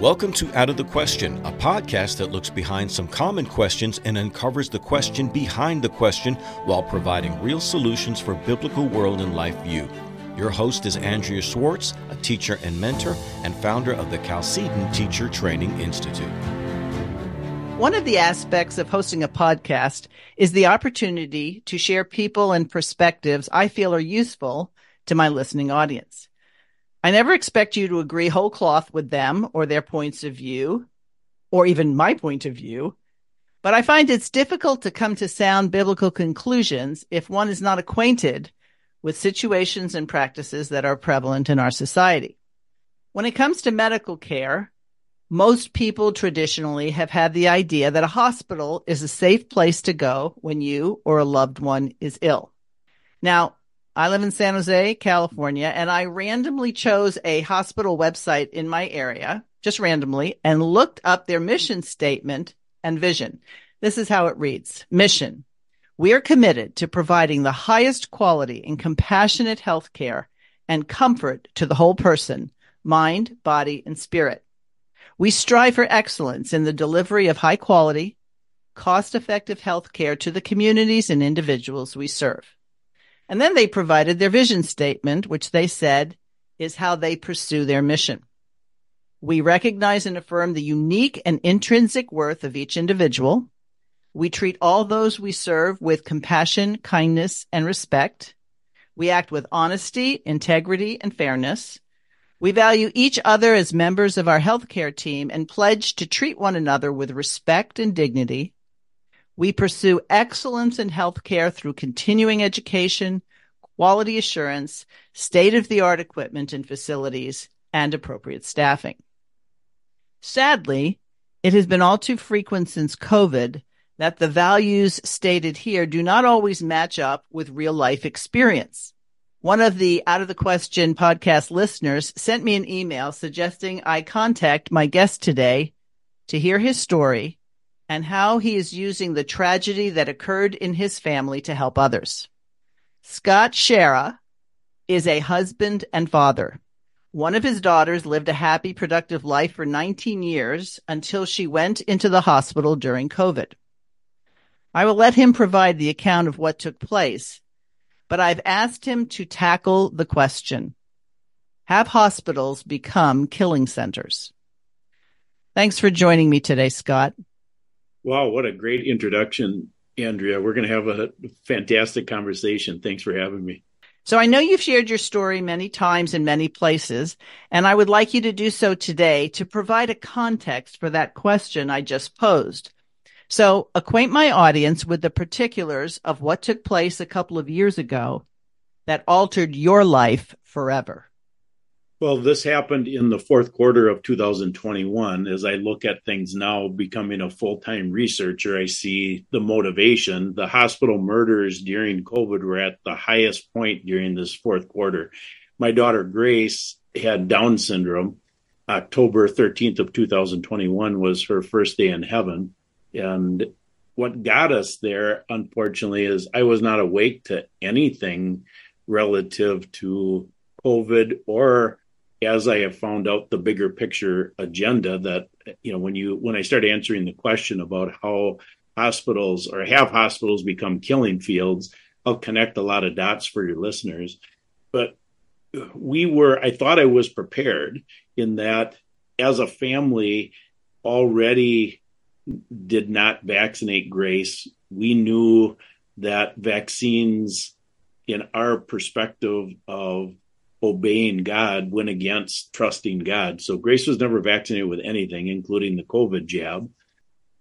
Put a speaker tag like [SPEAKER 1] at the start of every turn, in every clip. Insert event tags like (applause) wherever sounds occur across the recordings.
[SPEAKER 1] Welcome to Out of the Question, a podcast that looks behind some common questions and uncovers the question behind the question while providing real solutions for biblical world and life view. Your host is Andrea Schwartz, a teacher and mentor and founder of the Chalcedon Teacher Training Institute.
[SPEAKER 2] One of the aspects of hosting a podcast is the opportunity to share people and perspectives I feel are useful to my listening audience. I never expect you to agree whole cloth with them or their points of view, or even my point of view, but I find it's difficult to come to sound biblical conclusions if one is not acquainted with situations and practices that are prevalent in our society. When it comes to medical care, most people traditionally have had the idea that a hospital is a safe place to go when you or a loved one is ill. Now, I live in San Jose, California, and I randomly chose a hospital website in my area, just randomly, and looked up their mission statement and vision. This is how it reads. Mission. We are committed to providing the highest quality and compassionate health care and comfort to the whole person, mind, body, and spirit. We strive for excellence in the delivery of high quality, cost effective health care to the communities and individuals we serve. And then they provided their vision statement, which they said is how they pursue their mission. We recognize and affirm the unique and intrinsic worth of each individual. We treat all those we serve with compassion, kindness, and respect. We act with honesty, integrity, and fairness. We value each other as members of our healthcare team and pledge to treat one another with respect and dignity. We pursue excellence in healthcare through continuing education, quality assurance, state of the art equipment and facilities, and appropriate staffing. Sadly, it has been all too frequent since COVID that the values stated here do not always match up with real life experience. One of the Out of the Question podcast listeners sent me an email suggesting I contact my guest today to hear his story and how he is using the tragedy that occurred in his family to help others. Scott Schara is a husband and father. One of his daughters lived a happy, productive life for 19 years until she went into the hospital during COVID. I will let him provide the account of what took place, but I've asked him to tackle the question. Have hospitals become killing centers? Thanks for joining me today, Scott.
[SPEAKER 3] Wow, what a great introduction, Andrea. We're going to have a fantastic conversation. Thanks for having me.
[SPEAKER 2] So I know you've shared your story many times in many places, and I would like you to do so today to provide a context for that question I just posed. So acquaint my audience with the particulars of what took place a couple of years ago that altered your life forever.
[SPEAKER 3] Well, this happened in the fourth quarter of 2021. As I look at things now, becoming a full time researcher, I see the motivation. The hospital murders during COVID were at the highest point during this fourth quarter. My daughter Grace had Down syndrome. October 13th of 2021 was her first day in heaven. And what got us there, unfortunately, is I was not awake to anything relative to COVID or as I have found out the bigger picture agenda that you know when you when I start answering the question about how hospitals or have hospitals become killing fields, I'll connect a lot of dots for your listeners. But we were I thought I was prepared in that as a family already did not vaccinate Grace. We knew that vaccines in our perspective of obeying God went against trusting God. So Grace was never vaccinated with anything, including the COVID jab.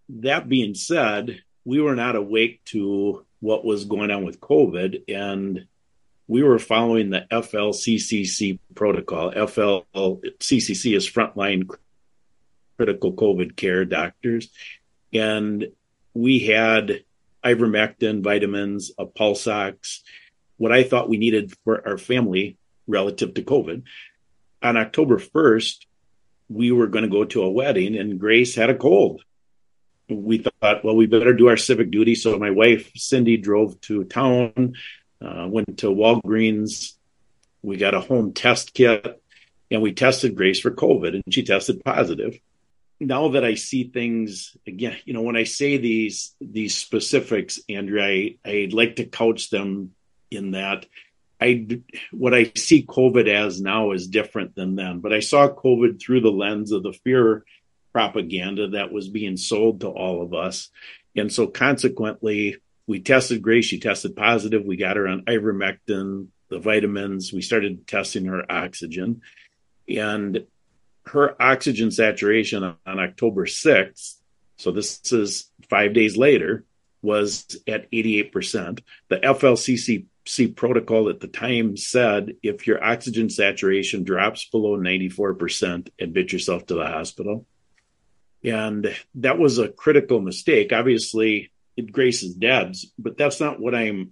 [SPEAKER 3] That being said, we were not awake to what was going on with COVID, and we were following the FLCCC protocol. FLCCC is frontline critical COVID care doctors, and we had ivermectin, vitamins, a pulse ox, what I thought we needed for our family relative to COVID. On October 1st, we were going to go to a wedding and Grace had a cold. We thought, well, we better do our civic duty. So my wife, Cindy, drove to town, uh, went to Walgreens. We got a home test kit and we tested Grace for COVID and she tested positive. now that I see things again, you know, when I say these these specifics, Andrea, I I'd like to couch them in that I what I see COVID as now is different than then. But I saw COVID through the lens of the fear propaganda that was being sold to all of us, and so consequently, we tested Grace. She tested positive. We got her on ivermectin, the vitamins. We started testing her oxygen, and her oxygen saturation on, on October 6th, so this is five days later, was at 88%. The FLCCC protocol at the time said if your oxygen saturation drops below 94%, admit yourself to the hospital. And that was a critical mistake. Obviously, Grace is dead, but that's not what I'm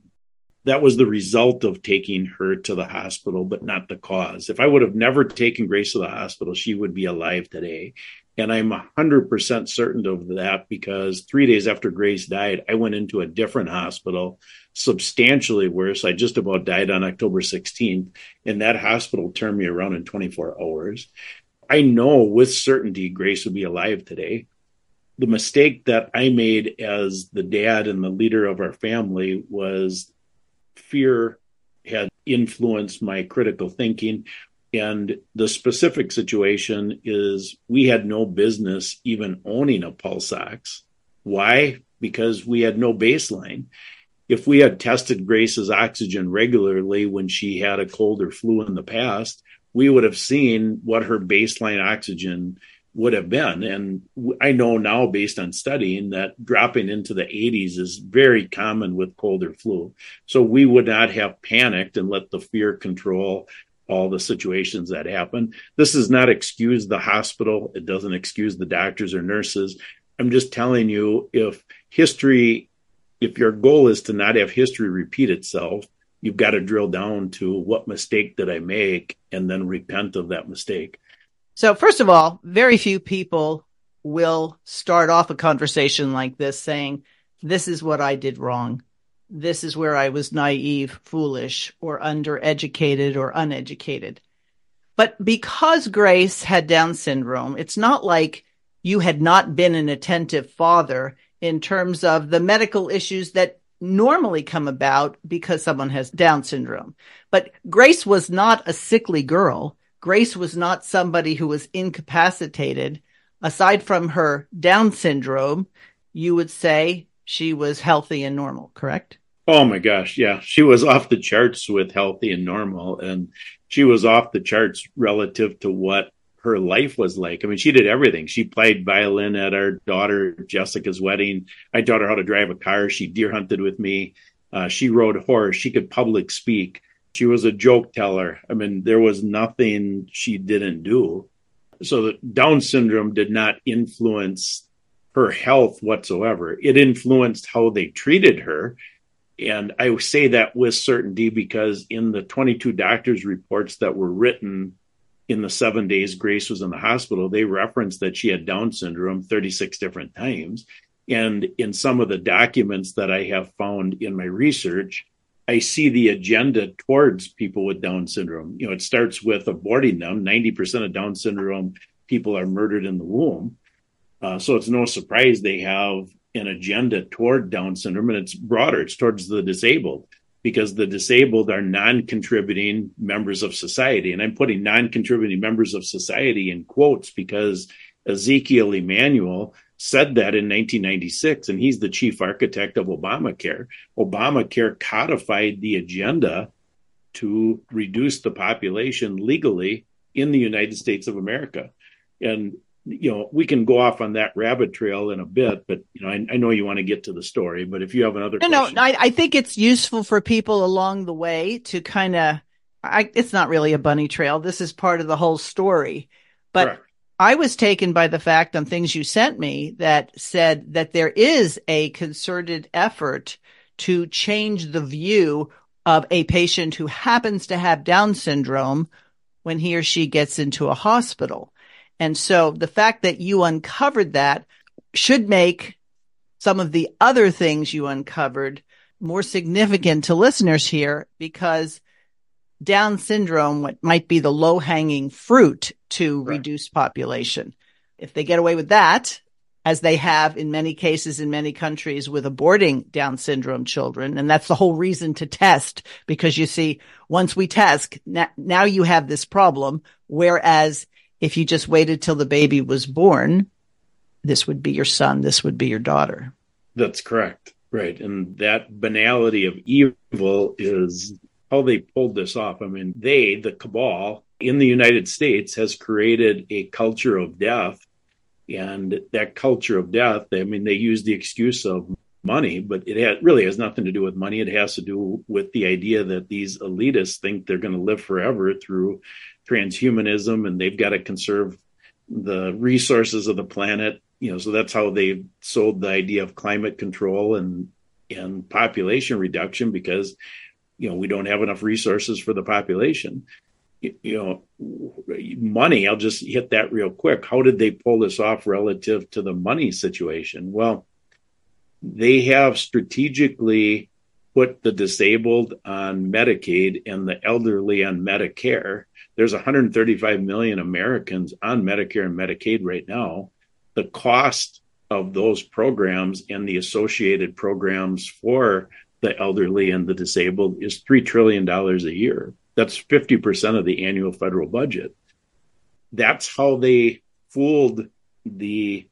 [SPEAKER 3] that was the result of taking her to the hospital, but not the cause. If I would have never taken Grace to the hospital, she would be alive today. And I'm 100% certain of that because three days after Grace died, I went into a different hospital, substantially worse. I just about died on October 16th, and that hospital turned me around in 24 hours. I know with certainty Grace would be alive today. The mistake that I made as the dad and the leader of our family was fear had influenced my critical thinking. And the specific situation is we had no business even owning a pulse ox. Why? Because we had no baseline. If we had tested Grace's oxygen regularly when she had a cold or flu in the past, we would have seen what her baseline oxygen would have been. And I know now, based on studying, that dropping into the 80s is very common with cold or flu. So we would not have panicked and let the fear control all the situations that happen. This does not excuse the hospital. It doesn't excuse the doctors or nurses. I'm just telling you if history, if your goal is to not have history repeat itself, you've got to drill down to what mistake did I make and then repent of that mistake.
[SPEAKER 2] So, first of all, very few people will start off a conversation like this saying, This is what I did wrong. This is where I was naive, foolish, or undereducated or uneducated. But because Grace had Down syndrome, it's not like you had not been an attentive father in terms of the medical issues that normally come about because someone has Down syndrome. But Grace was not a sickly girl. Grace was not somebody who was incapacitated. Aside from her Down syndrome, you would say she was healthy and normal, correct?
[SPEAKER 3] Oh my gosh, yeah. She was off the charts with healthy and normal. And she was off the charts relative to what her life was like. I mean, she did everything. She played violin at our daughter Jessica's wedding. I taught her how to drive a car. She deer hunted with me. Uh, she rode a horse. She could public speak. She was a joke teller. I mean, there was nothing she didn't do. So the Down syndrome did not influence her health whatsoever. It influenced how they treated her. And I say that with certainty because in the 22 doctors' reports that were written in the seven days Grace was in the hospital, they referenced that she had Down syndrome 36 different times. And in some of the documents that I have found in my research, I see the agenda towards people with Down syndrome. You know, it starts with aborting them. 90% of Down syndrome people are murdered in the womb. Uh, so it's no surprise they have an agenda toward Down syndrome, and it's broader. It's towards the disabled because the disabled are non-contributing members of society, and I'm putting non-contributing members of society in quotes because Ezekiel Emanuel said that in 1996, and he's the chief architect of Obamacare. Obamacare codified the agenda to reduce the population legally in the United States of America. And you know, we can go off on that rabbit trail in a bit, but you know, I, I know you want to get to the story, but if you have another,
[SPEAKER 2] no, question. no, I, I think it's useful for people along the way to kind of, it's not really a bunny trail. This is part of the whole story, but Correct. I was taken by the fact on things you sent me that said that there is a concerted effort to change the view of a patient who happens to have Down syndrome when he or she gets into a hospital. And so the fact that you uncovered that should make some of the other things you uncovered more significant to listeners here because down syndrome, what might be the low hanging fruit to right. reduce population. If they get away with that, as they have in many cases in many countries with aborting Down syndrome children. And that's the whole reason to test because you see, once we test, now you have this problem. Whereas if you just waited till the baby was born, this would be your son, this would be your daughter.
[SPEAKER 3] That's correct. Right. And that banality of evil is how they pulled this off. I mean, they, the cabal in the United States, has created a culture of death and that culture of death i mean they use the excuse of money but it really has nothing to do with money it has to do with the idea that these elitists think they're going to live forever through transhumanism and they've got to conserve the resources of the planet you know so that's how they sold the idea of climate control and and population reduction because you know we don't have enough resources for the population. You know money i'll just hit that real quick. How did they pull this off relative to the money situation? Well they have strategically put the disabled on medicaid and the elderly on medicare there's 135 million americans on medicare and medicaid right now the cost of those programs and the associated programs for the elderly and the disabled is $3 trillion a year that's 50% of the annual federal budget. That's how they fooled the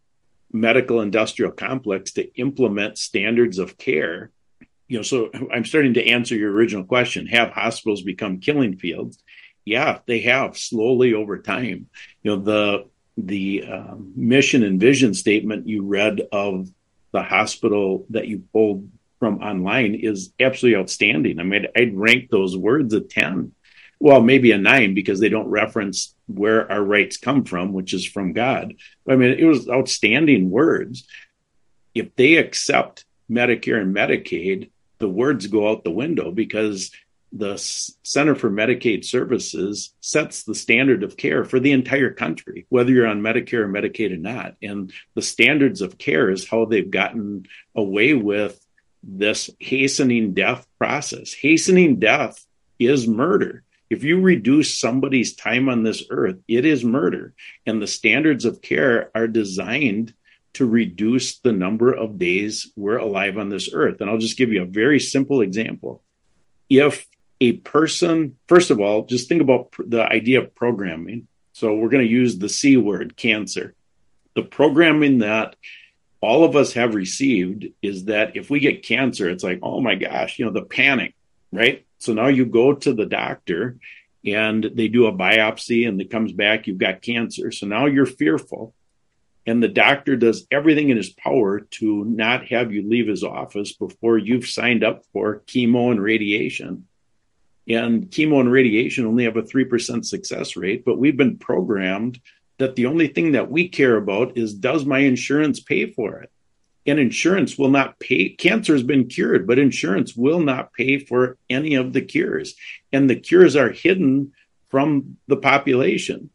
[SPEAKER 3] medical industrial complex to implement standards of care. You know, so I'm starting to answer your original question. Have hospitals become killing fields? Yeah, they have slowly over time. You know, the the um, mission and vision statement you read of the hospital that you pulled from online is absolutely outstanding. I mean, I'd rank those words a 10. Well, maybe a nine because they don't reference where our rights come from, which is from God. I mean, it was outstanding words. If they accept Medicare and Medicaid, the words go out the window because the Center for Medicaid Services sets the standard of care for the entire country, whether you're on Medicare or Medicaid or not. And the standards of care is how they've gotten away with this hastening death process. Hastening death is murder. If you reduce somebody's time on this earth, it is murder. And the standards of care are designed to reduce the number of days we're alive on this earth. And I'll just give you a very simple example. If a person, first of all, just think about the idea of programming. So we're going to use the C word, cancer. The programming that all of us have received is that if we get cancer, it's like, oh my gosh, you know, the panic, right? So now you go to the doctor and they do a biopsy and it comes back, you've got cancer. So now you're fearful. And the doctor does everything in his power to not have you leave his office before you've signed up for chemo and radiation. And chemo and radiation only have a 3% success rate, but we've been programmed that the only thing that we care about is does my insurance pay for it? and insurance will not pay. Cancer has been cured, but insurance will not pay for any of the cures. And the cures are hidden from the population.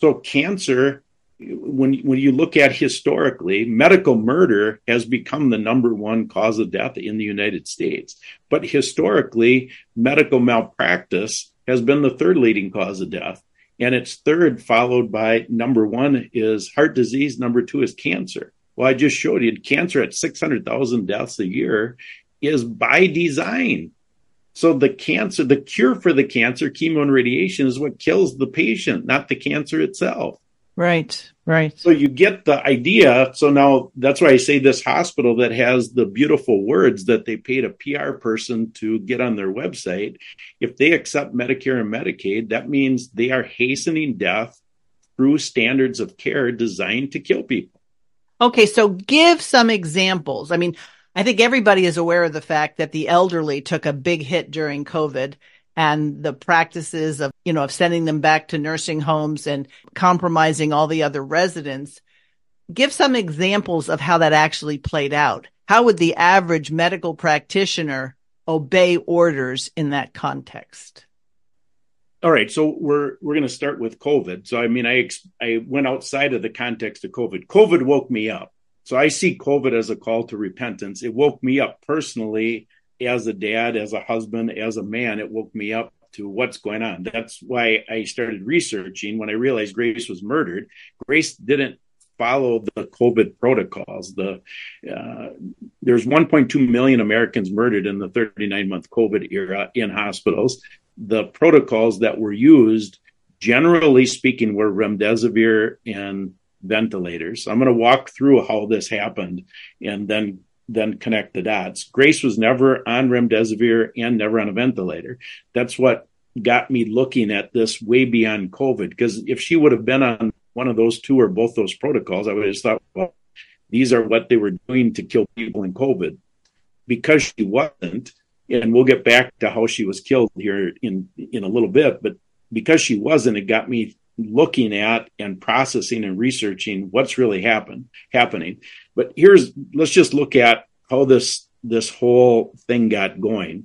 [SPEAKER 3] So, cancer, when, when you look at historically, medical murder has become the number one cause of death in the United States. But historically, medical malpractice has been the third leading cause of death. And it's third, followed by number one is heart disease, number two is cancer. Well, I just showed you cancer at 600,000 deaths a year is by design. So the cancer, the cure for the cancer, chemo and radiation is what kills the patient, not the cancer itself.
[SPEAKER 2] Right, right.
[SPEAKER 3] So you get the idea. So now that's why I say this hospital that has the beautiful words that they paid a PR person to get on their website. If they accept Medicare and Medicaid, that means they are hastening death through standards of care designed to kill people.
[SPEAKER 2] Okay, so give some examples. I mean, I think everybody is aware of the fact that the elderly took a big hit during COVID and the practices of, you know, of sending them back to nursing homes and compromising all the other residents. Give some examples of how that actually played out. How would the average medical practitioner obey orders in that context?
[SPEAKER 3] All right, so we're we're going to start with COVID. So I mean, I ex- I went outside of the context of COVID. COVID woke me up. So I see COVID as a call to repentance. It woke me up personally as a dad, as a husband, as a man. It woke me up to what's going on. That's why I started researching when I realized Grace was murdered. Grace didn't follow the COVID protocols. The uh, there's 1.2 million Americans murdered in the 39 month COVID era in hospitals. The protocols that were used, generally speaking, were remdesivir and ventilators. I'm going to walk through how this happened and then then connect the dots. Grace was never on remdesivir and never on a ventilator. That's what got me looking at this way beyond COVID. Because if she would have been on one of those two or both those protocols, I would have thought, well, these are what they were doing to kill people in COVID. Because she wasn't, and we'll get back to how she was killed here in in a little bit, but because she wasn't, it got me looking at and processing and researching what's really happen happening. But here's let's just look at how this this whole thing got going.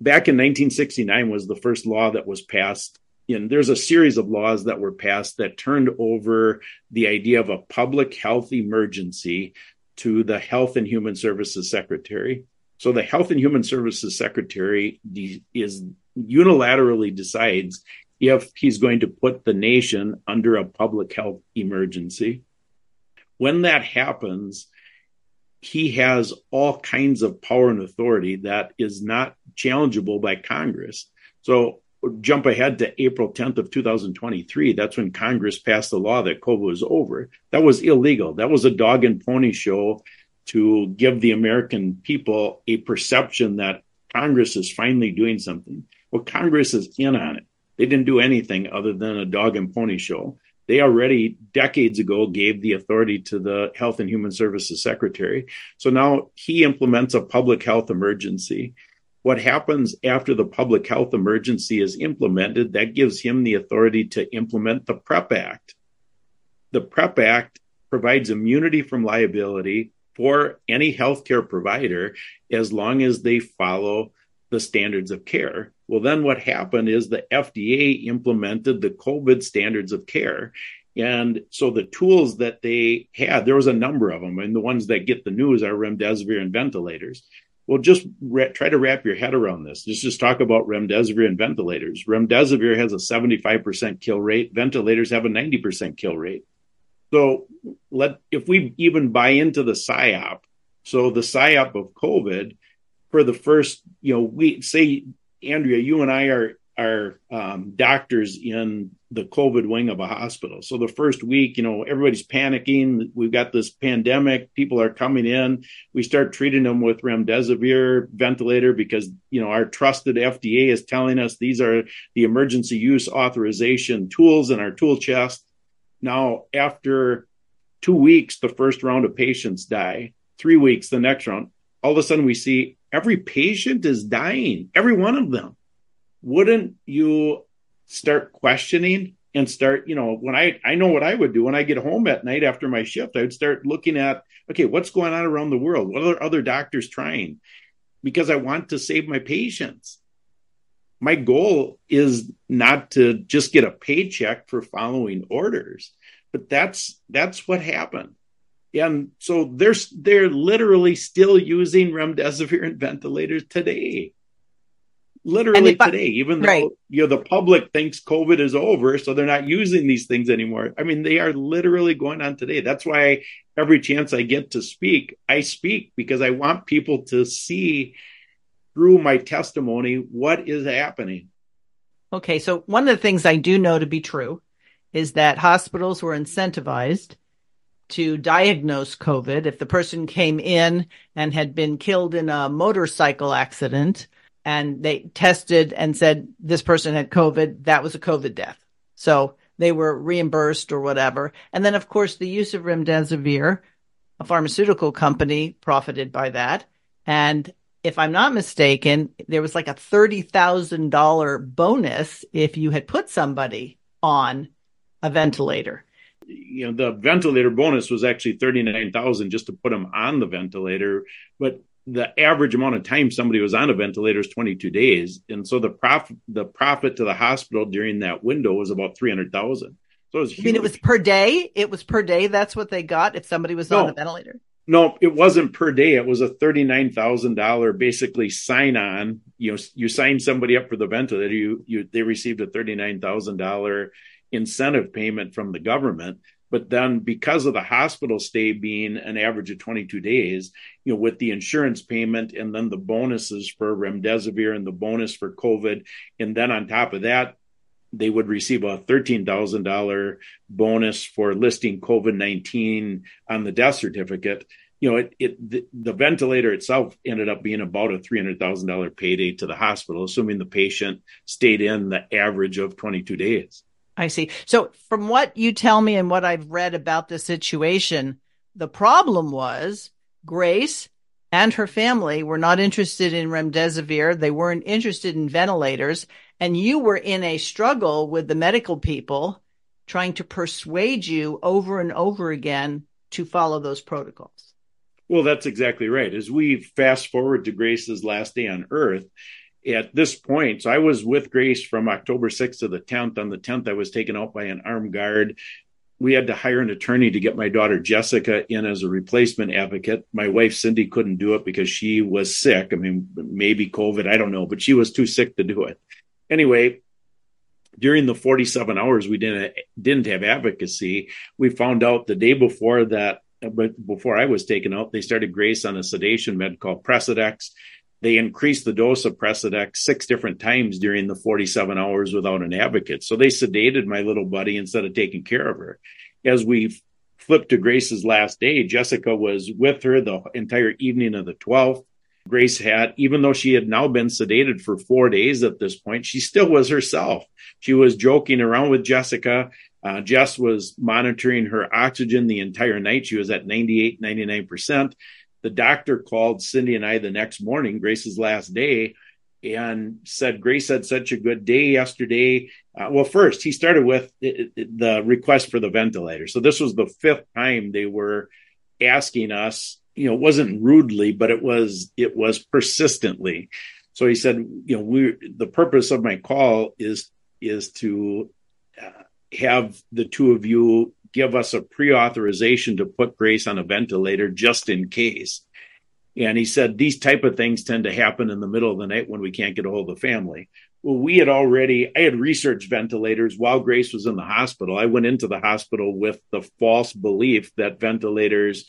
[SPEAKER 3] Back in 1969 was the first law that was passed. And there's a series of laws that were passed that turned over the idea of a public health emergency to the Health and Human Services Secretary. So the Health and Human Services Secretary is unilaterally decides if he's going to put the nation under a public health emergency. When that happens, he has all kinds of power and authority that is not challengeable by Congress. So jump ahead to April 10th of 2023. That's when Congress passed the law that COVID was over. That was illegal. That was a dog and pony show to give the American people a perception that Congress is finally doing something. Well, Congress is in on it. They didn't do anything other than a dog and pony show. They already decades ago gave the authority to the Health and Human Services Secretary. So now he implements a public health emergency. What happens after the public health emergency is implemented, that gives him the authority to implement the PREP Act. The PREP Act provides immunity from liability for any healthcare provider as long as they follow the standards of care. Well, then what happened is the FDA implemented the COVID standards of care. And so the tools that they had, there was a number of them, and the ones that get the news are remdesivir and ventilators. Well, just re- try to wrap your head around this. Just just talk about remdesivir and ventilators. Remdesivir has a 75% kill rate. Ventilators have a 90% kill rate. So let if we even buy into the psyop, so the psyop of COVID for the first, you know, we say Andrea, you and I are are um, doctors in the COVID wing of a hospital. So the first week, you know, everybody's panicking. We've got this pandemic. People are coming in. We start treating them with remdesivir ventilator because you know our trusted FDA is telling us these are the emergency use authorization tools in our tool chest. Now, after two weeks, the first round of patients die. Three weeks, the next round. All of a sudden, we see every patient is dying, every one of them. Wouldn't you start questioning and start, you know, when I I know what I would do when I get home at night after my shift, I would start looking at, okay, what's going on around the world? What are other doctors trying? Because I want to save my patients. My goal is not to just get a paycheck for following orders, but that's that's what happened and so they're they're literally still using remdesivir and ventilators today. Literally I, today even though right. you know the public thinks covid is over so they're not using these things anymore. I mean they are literally going on today. That's why every chance i get to speak i speak because i want people to see through my testimony what is happening.
[SPEAKER 2] Okay so one of the things i do know to be true is that hospitals were incentivized to diagnose COVID. If the person came in and had been killed in a motorcycle accident and they tested and said this person had COVID, that was a COVID death. So they were reimbursed or whatever. And then, of course, the use of remdesivir, a pharmaceutical company profited by that. And if I'm not mistaken, there was like a $30,000 bonus if you had put somebody on a ventilator
[SPEAKER 3] you know the ventilator bonus was actually 39,000 just to put them on the ventilator but the average amount of time somebody was on a ventilator is 22 days. And so the profit the profit to the hospital during that window was about 300,000 so it was
[SPEAKER 2] I mean it was per day? It was per day that's what they got if somebody was no, on a ventilator?
[SPEAKER 3] No it wasn't per day. It was a $39,000 basically sign on. You know you sign somebody up for the ventilator you you they received a $39,000 incentive payment from the government. But then because of the hospital stay being an average of 22 days, you know, with the insurance payment and then the bonuses for remdesivir and the bonus for COVID. And then on top of that, they would receive a $13,000 bonus for listing COVID 19 on the death certificate. You know, it, it the, the ventilator itself ended up being about a $300,000 payday to the hospital, assuming the patient stayed in the average of 22 days.
[SPEAKER 2] I see. So from what you tell me and what I've read about the situation, the problem was Grace and her family were not interested in remdesivir. They weren't interested in ventilators. And you were in a struggle with the medical people trying to persuade you over and over again to follow those protocols.
[SPEAKER 3] Well, that's exactly right. As we fast forward to Grace's last day on earth, at this point, so I was with Grace from October 6th to the 10th. On the 10th, I was taken out by an armed guard. We had to hire an attorney to get my daughter Jessica in as a replacement advocate. My wife Cindy couldn't do it because she was sick. I mean, maybe COVID, I don't know, but she was too sick to do it. Anyway, during the 47 hours we didn't didn't have advocacy, we found out the day before that but before I was taken out, they started Grace on a sedation med called Precedex they increased the dose of Precedex six different times during the 47 hours without an advocate. So they sedated my little buddy instead of taking care of her. As we flipped to Grace's last day, Jessica was with her the entire evening of the 12th. Grace had, even though she had now been sedated for four days at this point, she still was herself. She was joking around with Jessica. Uh, Jess was monitoring her oxygen the entire night. She was at 98, 99% the doctor called Cindy and I the next morning, Grace's last day, and said Grace had such a good day yesterday. Uh, well, first he started with the request for the ventilator. So this was the fifth time they were asking us. You know, it wasn't rudely, but it was it was persistently. So he said, you know, we the purpose of my call is is to uh, have the two of you give us a pre-authorization to put Grace on a ventilator just in case. And he said these type of things tend to happen in the middle of the night when we can't get a hold of the family. Well, we had already, I had researched ventilators while Grace was in the hospital. I went into the hospital with the false belief that ventilators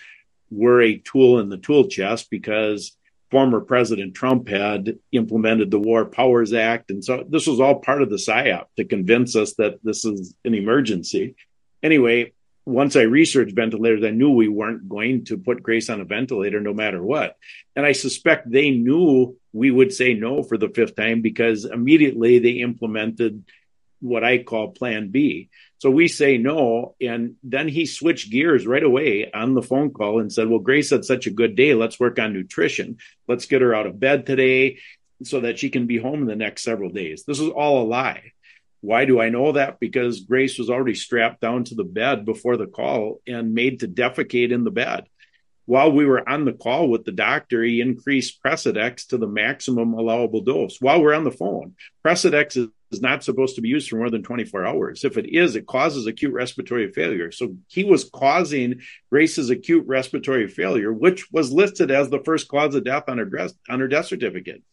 [SPEAKER 3] were a tool in the tool chest because former President Trump had implemented the War Powers Act. And so this was all part of the PSYOP to convince us that this is an emergency. Anyway, once I researched ventilators, I knew we weren't going to put Grace on a ventilator no matter what. And I suspect they knew we would say no for the fifth time because immediately they implemented what I call plan B. So we say no. And then he switched gears right away on the phone call and said, Well, Grace had such a good day. Let's work on nutrition. Let's get her out of bed today so that she can be home in the next several days. This was all a lie. Why do I know that? Because Grace was already strapped down to the bed before the call and made to defecate in the bed. While we were on the call with the doctor, he increased Precedex to the maximum allowable dose while we're on the phone. Precedex is, is not supposed to be used for more than 24 hours. If it is, it causes acute respiratory failure. So he was causing Grace's acute respiratory failure, which was listed as the first cause of death on her, on her death certificate.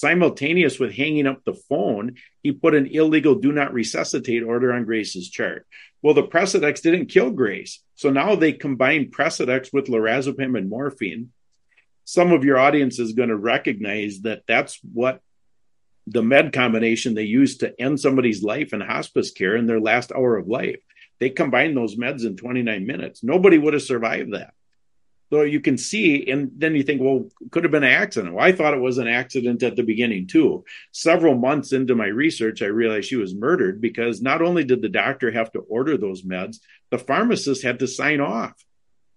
[SPEAKER 3] Simultaneous with hanging up the phone, he put an illegal do not resuscitate order on Grace's chart. Well, the Precedex didn't kill Grace. So now they combine Precedex with lorazepam and morphine. Some of your audience is going to recognize that that's what the med combination they use to end somebody's life in hospice care in their last hour of life. They combine those meds in 29 minutes. Nobody would have survived that. So you can see, and then you think, well, could have been an accident. Well, I thought it was an accident at the beginning too. Several months into my research, I realized she was murdered because not only did the doctor have to order those meds, the pharmacist had to sign off.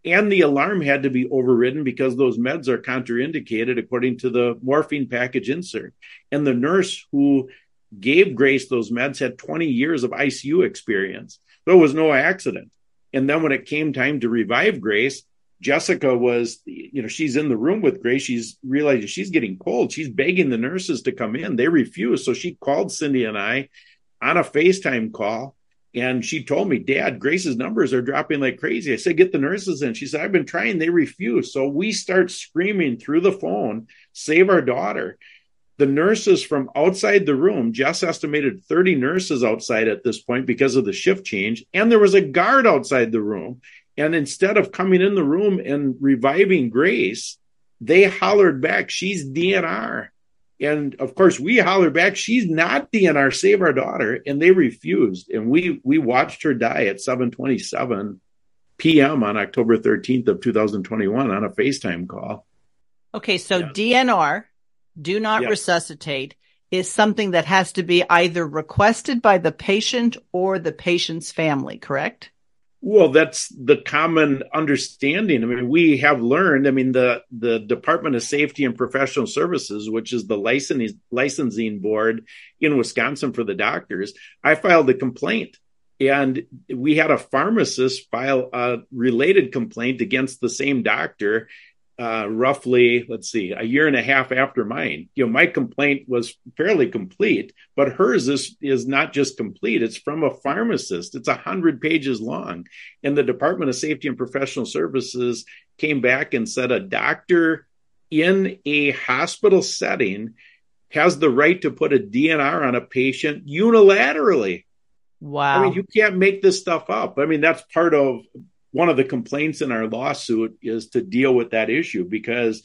[SPEAKER 3] And the alarm had to be overridden because those meds are contraindicated according to the morphine package insert. And the nurse who gave Grace those meds had 20 years of ICU experience. So it was no accident. And then when it came time to revive Grace, Jessica was, you know, she's in the room with Grace. She's realizing she's getting cold. She's begging the nurses to come in. They refuse. So she called Cindy and I on a FaceTime call. And she told me, Dad, Grace's numbers are dropping like crazy. I said, Get the nurses in. She said, I've been trying. They refuse. So we start screaming through the phone, Save our daughter. the nurses from outside the room, Jess estimated 30 nurses outside at this point because of the shift change, and there was a guard outside the room. And instead of coming in the room and reviving Grace, they hollered back, She's DNR. And of course, we hollered back, She's not DNR, save our daughter. And they refused. And we we watched her die at 727 p.m. on October 13th of 2021 on a FaceTime call.
[SPEAKER 2] Okay, so yeah. DNR do not resuscitate is something that has to be either requested by the patient or the patient's family, correct?
[SPEAKER 3] Well, that's the common understanding. I mean, we have learned, I mean, the, the Department of Safety and Professional Services, which is the licensing, licensing board in Wisconsin for the doctors, I filed a complaint and we had a pharmacist file a related complaint against the same doctor uh, roughly, let's see, a year and a half after mine. You know, my complaint was fairly complete, but hers is is not just complete. It's from a pharmacist. It's a hundred pages long, and the Department of Safety and Professional Services came back and said a doctor in a hospital setting has the right to put a DNR on a patient unilaterally.
[SPEAKER 2] Wow.
[SPEAKER 3] I mean, you can't make this stuff up. I mean, that's part of one of the complaints in our lawsuit is to deal with that issue because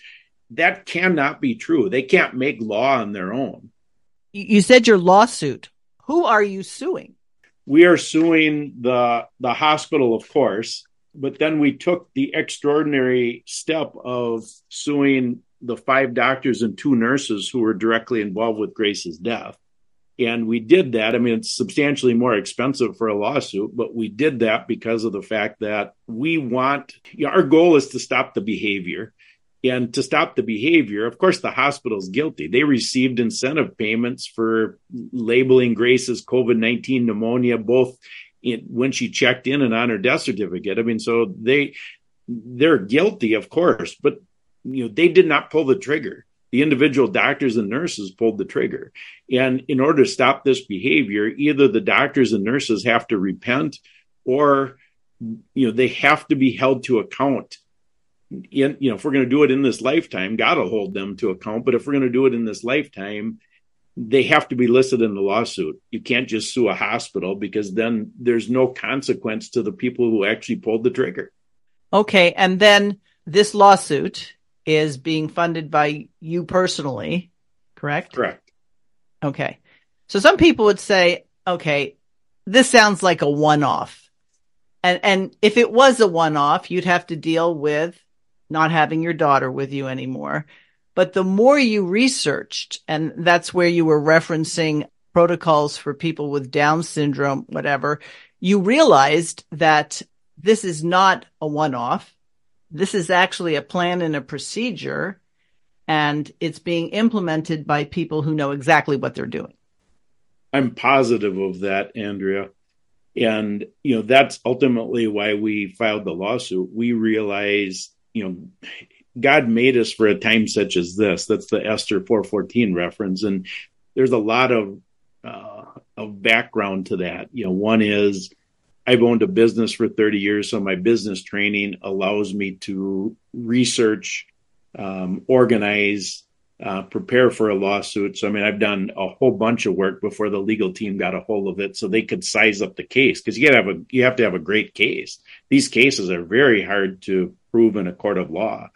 [SPEAKER 3] that cannot be true. They can't make law on their own.
[SPEAKER 2] You said your lawsuit. Who are you suing?
[SPEAKER 3] We are suing the the hospital, of course, but then we took the extraordinary step of suing the five doctors and two nurses who were directly involved with Grace's death. And we did that. I mean, it's substantially more expensive for a lawsuit, but we did that because of the fact that we want, you know, our goal is to stop the behavior. And to stop the behavior, of course, the hospital's guilty. They received incentive payments for labeling Grace as COVID 19 pneumonia, both in, when she checked in and on her death certificate. I mean, so they, they're guilty, of course, but you know, they did not pull the trigger the individual doctors and nurses pulled the trigger. And in order to stop this behavior, either the doctors and nurses have to repent or you know they have to be held to account. In, you know, if we're going to do it in this lifetime, God will hold them to account. But if we're going to do it in this lifetime, they have to be listed in the lawsuit. You can't just sue a hospital because then there's no consequence to the people who actually pulled the trigger.
[SPEAKER 2] Okay. And then this lawsuit is being funded by you personally, correct?
[SPEAKER 3] Correct.
[SPEAKER 2] Okay. So some people would say, okay, this sounds like a one off. And, and if it was a one off, you'd have to deal with not having your daughter with you anymore. But the more you researched, and that's where you were referencing protocols for people with Down syndrome, whatever, you realized that this is not a one off. This is actually a plan and a procedure, and it's being implemented by people who know exactly what they're doing.
[SPEAKER 3] I'm positive of that, Andrea. And, you know, that's ultimately why we filed the lawsuit. We realize, you know, God made us for a time such as this. That's the Esther 414 reference. And there's a lot of, uh, of background to that. You know, one is I've owned a business for 30 years, so my business training allows me to research, um, organize, uh, prepare for a lawsuit. So, I mean, I've done a whole bunch of work before the legal team got a hold of it, so they could size up the case because you got to have a you have to have a great case. These cases are very hard to prove in a court of law.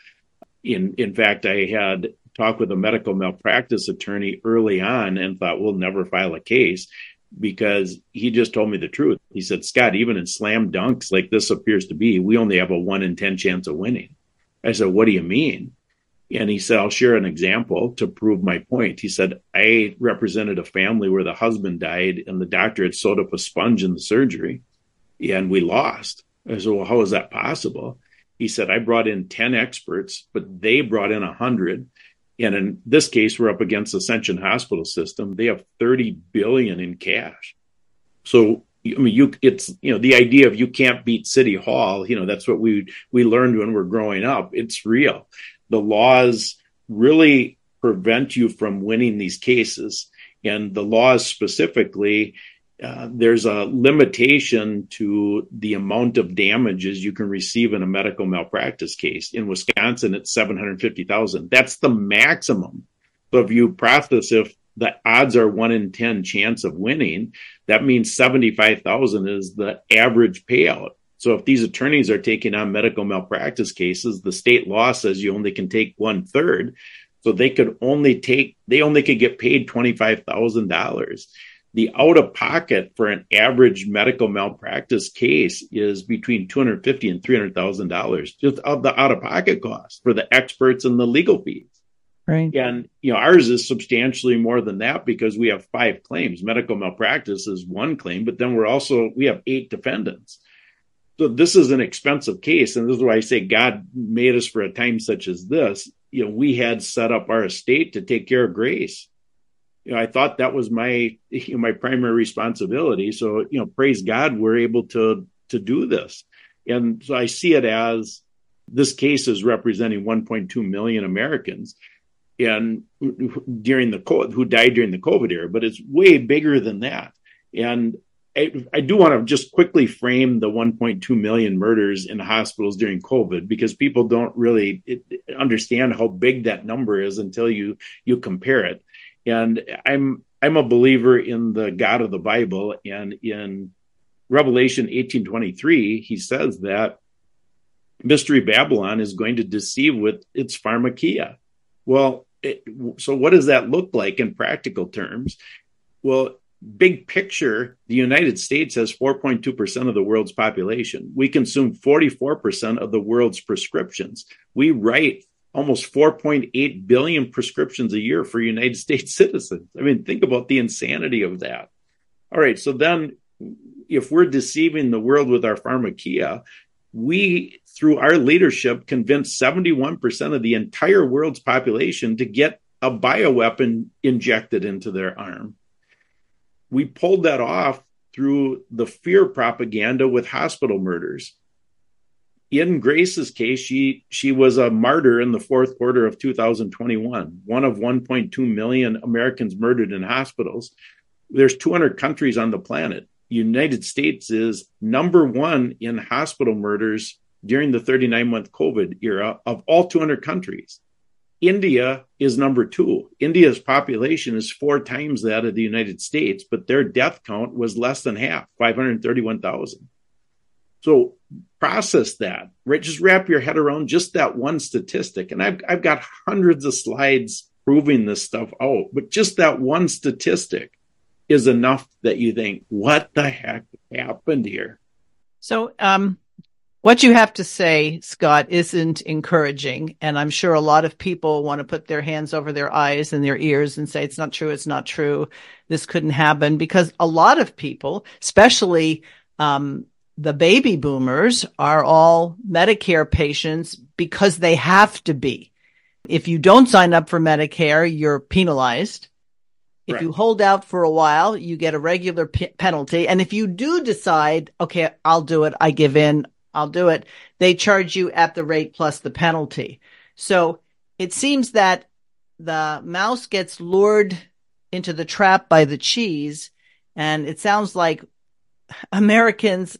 [SPEAKER 3] In in fact, I had talked with a medical malpractice attorney early on and thought we'll never file a case because he just told me the truth. He said, Scott, even in slam dunks like this appears to be, we only have a one in 10 chance of winning. I said, What do you mean? And he said, I'll share an example to prove my point. He said, I represented a family where the husband died and the doctor had sewed up a sponge in the surgery and we lost. I said, Well, how is that possible? He said, I brought in 10 experts, but they brought in 100 and in this case, we're up against Ascension Hospital System. They have 30 billion in cash. So I mean, you it's you know the idea of you can't beat City Hall. You know that's what we we learned when we're growing up. It's real. The laws really prevent you from winning these cases, and the laws specifically uh, there's a limitation to the amount of damages you can receive in a medical malpractice case. In Wisconsin, it's 750,000. That's the maximum. So if you process if the odds are one in 10 chance of winning, that means 75,000 is the average payout. So if these attorneys are taking on medical malpractice cases, the state law says you only can take one third. So they could only take, they only could get paid $25,000. The out of pocket for an average medical malpractice case is between $250 and $300,000 just of the out of pocket cost for the experts and the legal fees.
[SPEAKER 2] Right.
[SPEAKER 3] And, you know, ours is substantially more than that because we have five claims. Medical malpractice is one claim, but then we're also, we have eight defendants. So this is an expensive case. And this is why I say God made us for a time such as this. You know, we had set up our estate to take care of Grace. You know, I thought that was my, (laughs) you know, my primary responsibility. So, you know, praise God, we're able to, to do this. And so I see it as this case is representing 1.2 million Americans and during the COVID, who died during the COVID era, but it's way bigger than that. And I, I do want to just quickly frame the 1.2 million murders in hospitals during COVID because people don't really understand how big that number is until you you compare it. And I'm I'm a believer in the God of the Bible, and in Revelation 18:23, he says that Mystery Babylon is going to deceive with its pharmakeia. Well, it, so what does that look like in practical terms? Well, big picture, the United States has 4.2% of the world's population. We consume 44% of the world's prescriptions. We write almost 4.8 billion prescriptions a year for United (laughs) States citizens. I mean, think about the insanity of that. All right, so then if we're deceiving the world with our pharmakeia, we, through our leadership, convinced 71% of the entire world's population to get a bioweapon injected into their arm. We pulled that off through the fear propaganda with hospital murders. In Grace's case, she she was a martyr in the fourth quarter of 2021, one of 1.2 million Americans murdered in hospitals. There's 200 countries on the planet. United States is number one in hospital murders during the 39 month COVID era of all 200 countries. India is number two. India's population is four times that of the United States, but their death count was less than half, 531,000. So process that, right? Just wrap your head around just that one statistic. And I've, I've got hundreds of slides proving this stuff out, but just that one statistic is enough that you think, what the heck happened here?
[SPEAKER 2] So, um, what you have to say, Scott, isn't encouraging. And I'm sure a lot of people want to put their hands over their eyes and their ears and say, it's not true. It's not true. This couldn't happen because a lot of people, especially, um, the baby boomers are all Medicare patients because they have to be. If you don't sign up for Medicare, you're penalized. If you hold out for a while, you get a regular p- penalty. And if you do decide, okay, I'll do it, I give in, I'll do it, they charge you at the rate plus the penalty. So it seems that the mouse gets lured into the trap by the cheese. And it sounds like Americans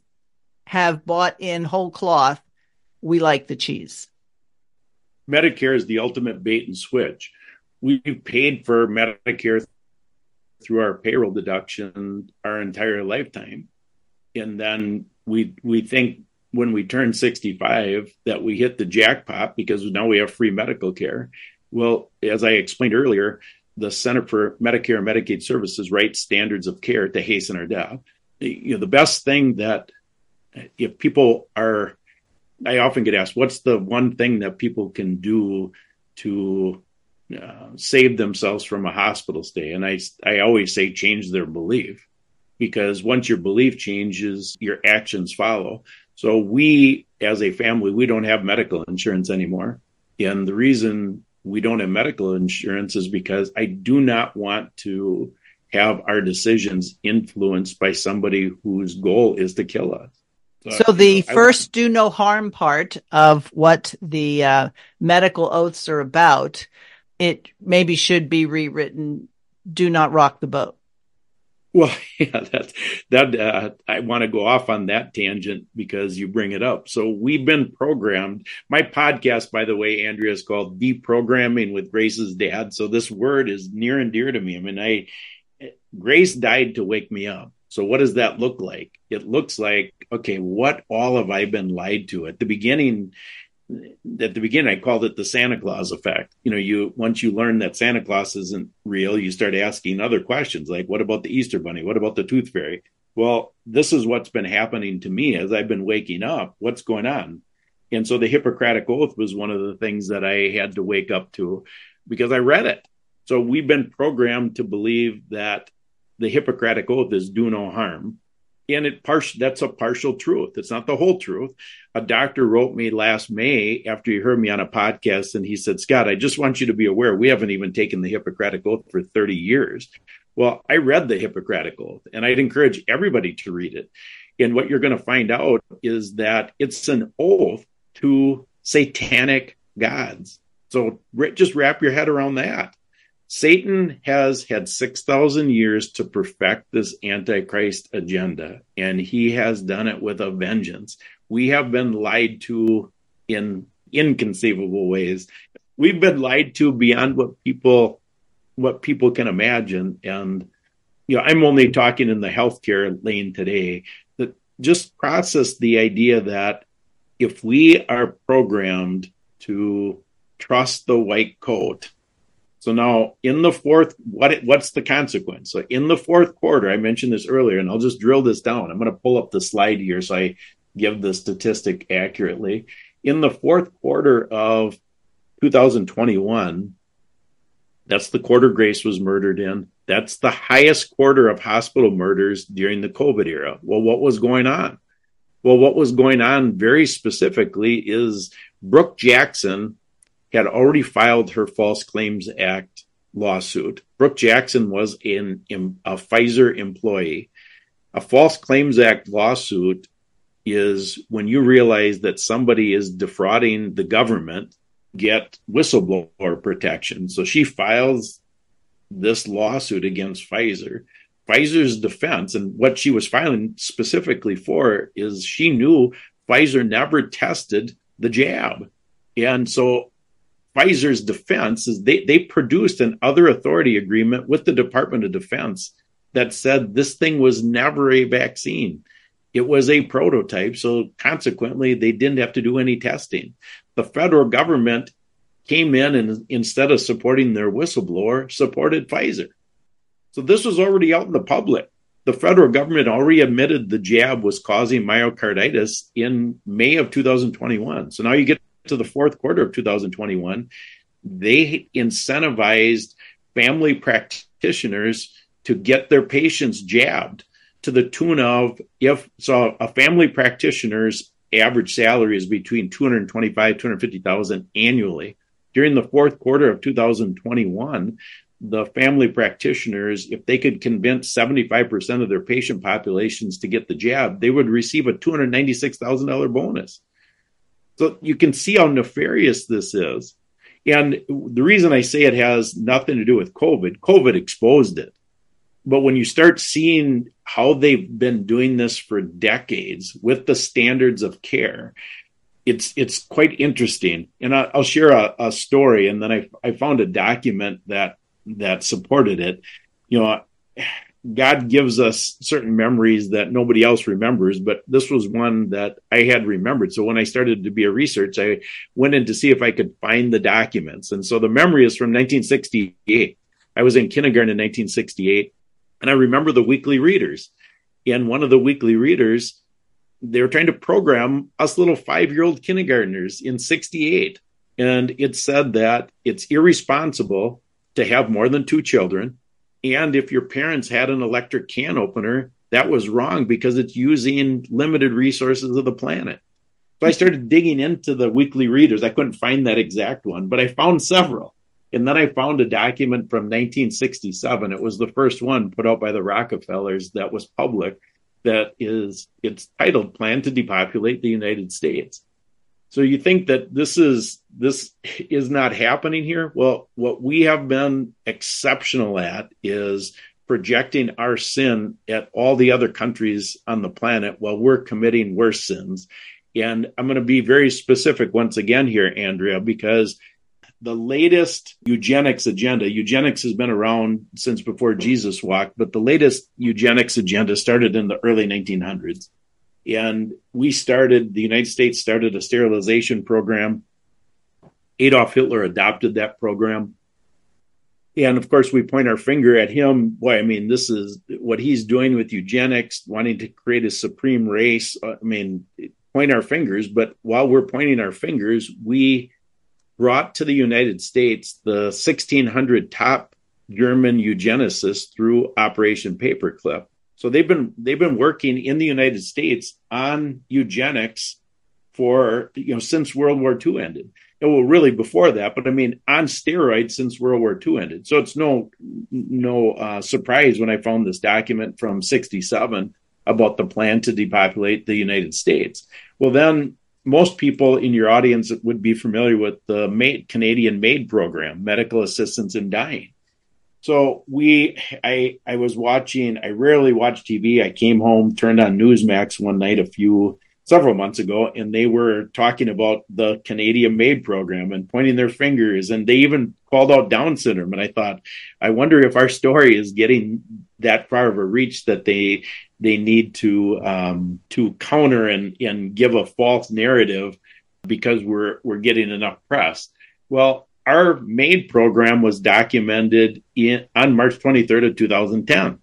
[SPEAKER 2] have bought in whole cloth. We like the cheese.
[SPEAKER 3] Medicare is the ultimate bait and switch. We've paid for Medicare through our payroll deduction our entire lifetime. And then we we think when we turn 65 that we hit the jackpot because now we have free medical care. Well, as I explained earlier, the Center for Medicare and Medicaid Services writes standards of care to hasten our death. You know, the best thing that if people are, I often get asked, what's the one thing that people can do to uh, save themselves from a hospital stay? And I, I always say change their belief because once your belief changes, your actions follow. So we, as a family, we don't have medical insurance anymore. And the reason we don't have medical insurance is because I do not want to have our decisions influenced by somebody whose goal is to kill us.
[SPEAKER 2] So, so the know, first do no harm part of what the uh, medical oaths are about, it maybe should be rewritten. Do not rock the boat.
[SPEAKER 3] Well, (laughs) yeah, that that uh, I want to go off on that tangent because you bring it up. So we've been programmed. My podcast, by the way, Andrea, is called Deprogramming with Grace's Dad. So this word is near and dear to me. I mean, I Grace died to wake me up. So what does that look like? It looks like okay, what all have I been lied to at the beginning? at the beginning, I called it the Santa Claus effect. You know, you once you learn that Santa Claus isn't real, you start asking other questions like, what about the Easter Bunny? What about the Tooth Fairy? Well, this is what's been happening to me as I've been waking up. What's going on? And so the Hippocratic Oath was one of the things that I had to wake up to because I read it. So we've been programmed to believe that the Hippocratic Oath is do no harm. And it partial that's a partial truth. It's not the whole truth. A doctor wrote me last may after he heard me on a podcast and he said scott i just want you to be aware we haven't even taken the hippocratic oath for 30 years. Well i read the hippocratic oath and i'd encourage everybody to read it. And what you're going to find out is that it's an oath to satanic gods. So just wrap your head around that Satan has had 6,000 years to perfect this Antichrist agenda, and he has done it with a vengeance. We have been lied to in inconceivable ways. We've been lied to beyond what people what people can imagine. And you know, I'm only talking in the healthcare lane today. That just process the idea that if we are programmed to trust the white coat so now in the fourth, what what's the consequence? So in the fourth quarter, I mentioned this earlier, and I'll just drill this down. I'm going to pull up the slide here so I give the statistic accurately. In the fourth quarter of 2021, that's the quarter Grace was murdered in. That's the highest quarter of hospital murders during the COVID era. Well, what was going on? Well, what was going on very specifically is Brook Jackson had already filed her False Claims Act lawsuit. Brook Jackson was in, in a Pfizer employee. A False Claims Act lawsuit is when you realize that somebody is defrauding the government, get whistleblower protection. So she files this lawsuit against Pfizer. Pfizer's defense and what she was filing specifically for is she knew Pfizer never tested the jab. And so Pfizer's defense is they, they produced an other authority agreement with the Department of Defense that said this thing was never a vaccine. It was a prototype. So consequently, they didn't have to do any testing. The federal government came in and instead of supporting their whistleblower, supported Pfizer. So this was already out in the public. The federal government already admitted the jab was causing myocarditis in May of 2021. So now you get to the fourth quarter of 2021, they incentivized family practitioners to get their patients jabbed to the tune of if so a family practitioner's average salary is between 225 250,000 annually. During the fourth quarter of 2021 the family practitioners if they could convince 75% of their patient populations to get the jab they would receive a $296,000 bonus so you can see how nefarious this is. And the reason I say it has nothing to do with COVID, COVID exposed it. But when you start seeing how they've been doing this for decades with the standards of care, it's it's quite interesting. And I, will share a, a, story, and then I I found a document that that supported it. You know, God gives us certain memories that nobody else remembers, but this was one that I had remembered. So when I started to be a research, I went in to see if I could find the documents. And so the memory is from 1968. I was in kindergarten in 1968, and I remember the weekly readers. And one of the weekly readers, they were trying to program us little five year old kindergartners in 68. And it said that it's irresponsible to have more than two children and if your parents had an electric can opener, that was wrong because it's using limited resources of the planet. So I started digging into the weekly readers. I couldn't find that exact one, but I found several. And then I found a document from 1967. It was the first one put out by the Rockefellers that was public that is it's titled Plan to Depopulate the United States. So you think that this is this is not happening here? Well, what we have been exceptional at is projecting our sin at all the other countries on the planet while we're committing worse sins. And I'm going to be very specific once again here, Andrea, because the latest eugenics agenda, eugenics has been around since before Jesus walked, but the latest eugenics agenda started in the early 1900s. And we started, the United States started a sterilization program. Adolf Hitler adopted that program. And of course, we point our finger at him. Boy, I mean, this is what he's doing with eugenics, wanting to create a supreme race. Uh, I mean, point our fingers. But while we're pointing our fingers, we brought to the United States the 1600 top German eugenicists through Operation Paperclip. So they've been they've been working in the United States on eugenics for you know since World War II ended. well, really before that, but I mean on steroids since World War II ended. So it's no no uh, surprise when I found this document from '67 about the plan to depopulate the United States. Well, then most people in your audience would be familiar with the Canadian MAID program, Medical Assistance in Dying. So we, I, I was watching. I rarely watch TV. I came home, turned on Newsmax one night a few several months ago, and they were talking about the Canadian MAID program and pointing their fingers, and they even called out Down syndrome. And I thought, I wonder if our story is getting that far of a reach that they they need to um, to counter and and give a false narrative because we're we're getting enough press. Well, our MAID program was documented in on March 23rd of 2010.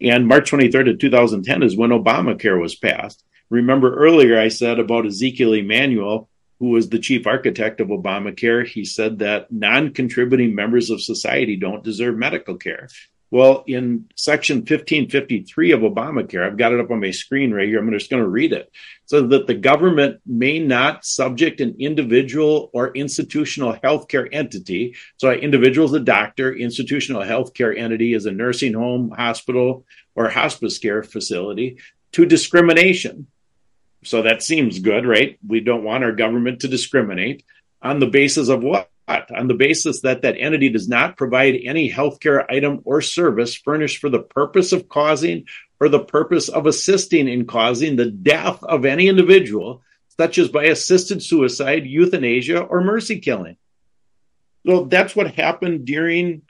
[SPEAKER 3] And March 23rd of 2010 is when Obamacare was passed. Remember earlier I said about Ezekiel Emanuel, who was the chief architect of Obamacare, he said that non-contributing members of society don't deserve medical care. Well, in section 1553 of Obamacare, I've got it up on my screen right here. I'm just going to read it. So that the government may not subject an individual or institutional healthcare entity. So, an individual is a doctor, institutional healthcare entity is a nursing home, hospital, or hospice care facility to discrimination. So that seems good, right? We don't want our government to discriminate on the basis of what? On the basis that that entity does not provide any healthcare item or service furnished for the purpose of causing or the purpose of assisting in causing the death of any individual, such as by assisted suicide, euthanasia, or mercy killing. So that's what happened during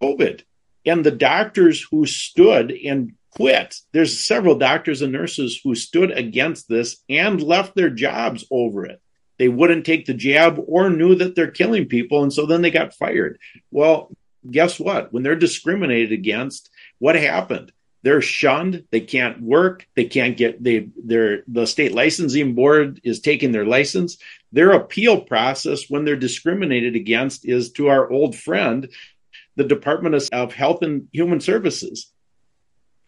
[SPEAKER 3] COVID. And the doctors who stood and quit, there's several doctors and nurses who stood against this and left their jobs over it they wouldn't take the jab or knew that they're killing people. And so then they got fired. Well, guess what? When they're discriminated against, what happened? They're shunned. They can't work. They can't get they their the state licensing board is taking their license. Their appeal process when they're discriminated against is to our old friend, the Department of Health and Human Services.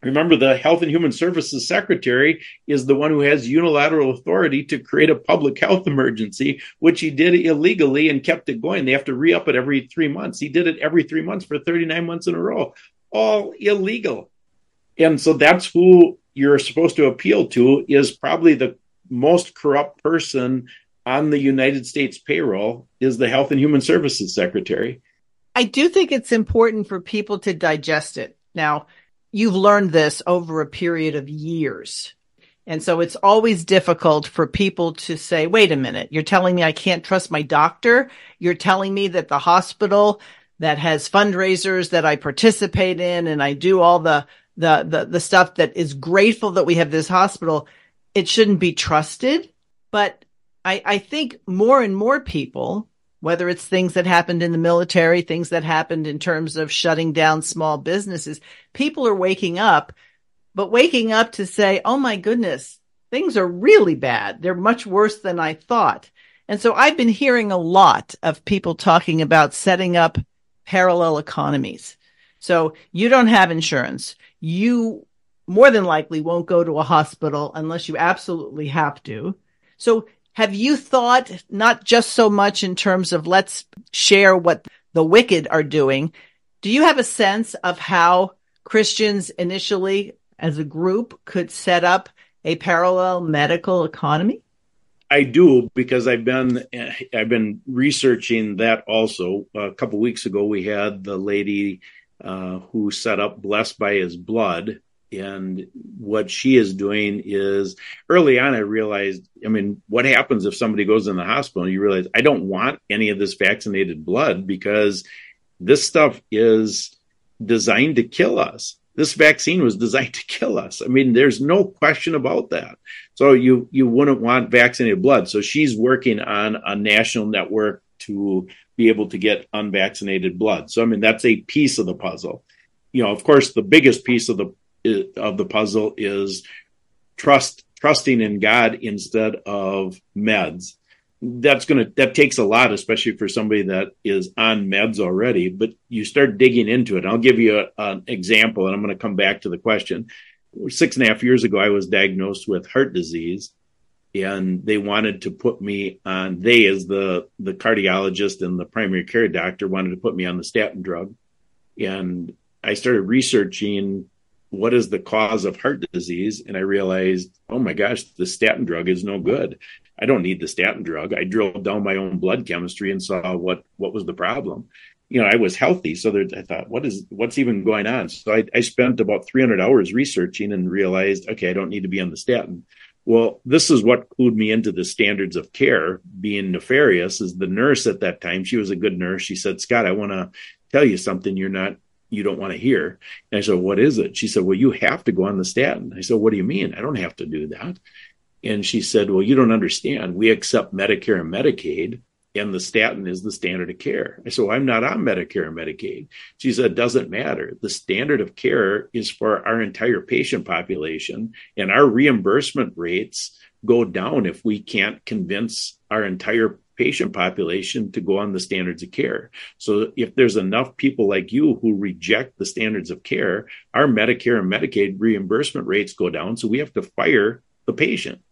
[SPEAKER 3] Remember, the Health and Human Services Secretary is the one who has unilateral authority to create a public health emergency, which he did illegally and kept it going. They have to re up it every three months. He did it every three months for 39 months in a row, all illegal. And so that's who you're supposed to appeal to, is probably the most corrupt person on the United States payroll, is the Health and Human Services Secretary.
[SPEAKER 2] I do think it's important for people to digest it. Now, you've learned this over a period of years. And so it's always difficult for people to say, wait a minute, you're telling me I can't trust my doctor. You're telling me that the hospital that has fundraisers that I participate in and I do all the, the, the, the stuff that is grateful that we have this hospital. It shouldn't be trusted. But I, I think more and more people whether it's things that happened in the military, things that happened in terms of shutting down small businesses. People are waking up, but waking up to say, Oh my goodness, things are really bad. They're much worse than I thought. And so I've been hearing a lot of people talking about setting up parallel economies. So you don't have insurance. You more than likely won't go to a hospital unless you absolutely have to. So have you thought not just so much in terms of let's share what the wicked are doing? Do you have a sense of how Christians initially as a group could set up a parallel medical economy?
[SPEAKER 3] I do because I've been I've been researching that also. A couple weeks ago, we had the lady uh, who set up Blessed by His Blood. And what she is doing is early on, I realized, I mean, what happens if somebody goes in the hospital and you realize, I don't want any of this vaccinated blood because this stuff is designed to kill us. This vaccine was designed to kill us. I mean, there's no question about that. So you you wouldn't want vaccinated blood. So she's working on a national network to be able to get unvaccinated blood. So I mean that's a piece of the puzzle. You know, of course, the biggest piece of the of the puzzle is trust trusting in God instead of meds. That's gonna that takes a lot, especially for somebody that is on meds already. But you start digging into it. I'll give you a, an example, and I'm going to come back to the question. Six and a half years ago, I was diagnosed with heart disease, and they wanted to put me on they as the the cardiologist and the primary care doctor wanted to put me on the statin drug and i started researching what is the cause of heart disease? And i realized oh my gosh the statin drug is no good. I don't need the statin drug. I drilled down my own blood chemistry and saw what what was the problem. You know i was healthy. So there, i thought what is what's even going on? So I, I spent about 300 hours researching and realized okay i don't need to be on the statin. Well, this is what clued me into the standards of care. Being nefarious. Is the nurse at that time? She was a good nurse. She said, "Scott, I want to tell you something. You're not, you don't want to hear." And I said, "What is it?" She said, "Well, you have to go on the statin." I said, "What do you mean? I don't have to do that." And she said, "Well, you don't understand. We accept Medicare and Medicaid, and the statin is the standard of care. I said, well, I'm not on Medicare and Medicaid. She said, it doesn't matter. The standard of care is for our entire patient population, and our reimbursement rates go down if we can't convince our entire patient population to go on the standards of care. So if there's enough people like you who reject the standards of care, our Medicare and Medicaid reimbursement rates go down. So we have to fire the patient.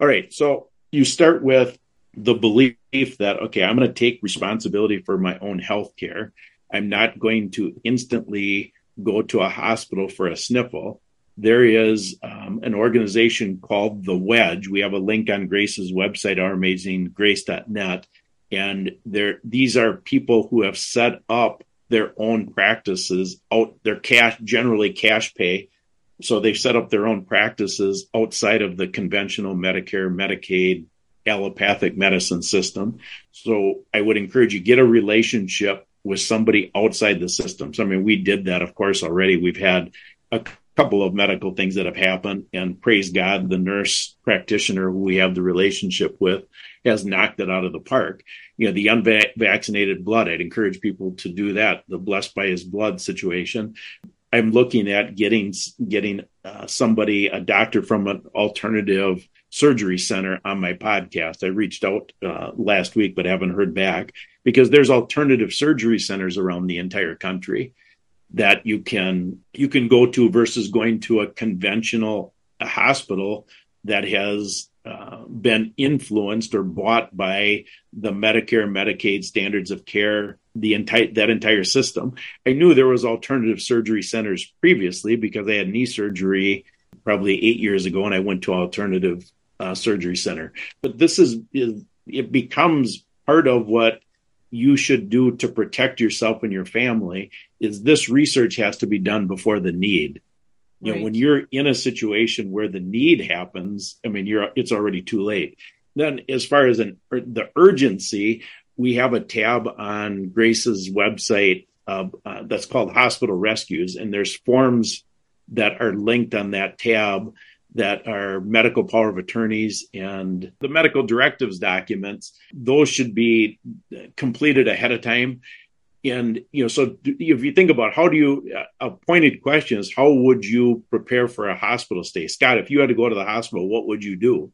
[SPEAKER 3] All right. So you start with the belief that, okay, I'm going to take responsibility for my own health care. I'm not going to instantly go to a hospital for a sniffle. There is um, an organization called The Wedge. We have a link on Grace's website, ouramazinggrace.net. And there, these are people who have set up their own practices out, they're cash, generally cash pay. So they've set up their own practices outside of the conventional Medicare, Medicaid, allopathic medicine system. So I would encourage you get a relationship with somebody outside the system. So I mean, we did that, of course, already. We've had a couple of medical things that have happened, and praise God, the nurse practitioner who we have the relationship with has knocked it out of the park. You know, the unvaccinated blood. I'd encourage people to do that. The blessed by his blood situation. I'm looking at getting getting uh, somebody, a doctor from an alternative surgery center on my podcast. I reached out uh, last week, but haven't heard back because there's alternative surgery centers around the entire country that you can you can go to versus going to a conventional hospital that has uh, been influenced or bought by the Medicare Medicaid standards of care the entire that entire system. I knew there was alternative surgery centers previously because I had knee surgery probably eight years ago, and I went to alternative uh, surgery center. But this is, is it becomes part of what you should do to protect yourself and your family is this research has to be done before the need you right. know when you're in a situation where the need happens i mean you're it's already too late then as far as an the urgency we have a tab on grace's website uh, uh, that's called hospital rescues and there's forms that are linked on that tab that are medical power of attorneys and the medical directives documents those should be completed ahead of time. And you know so if you think about how do you uh, a pointed question is how would you prepare for a hospital stay? Scott if you had to go to the hospital what would you do?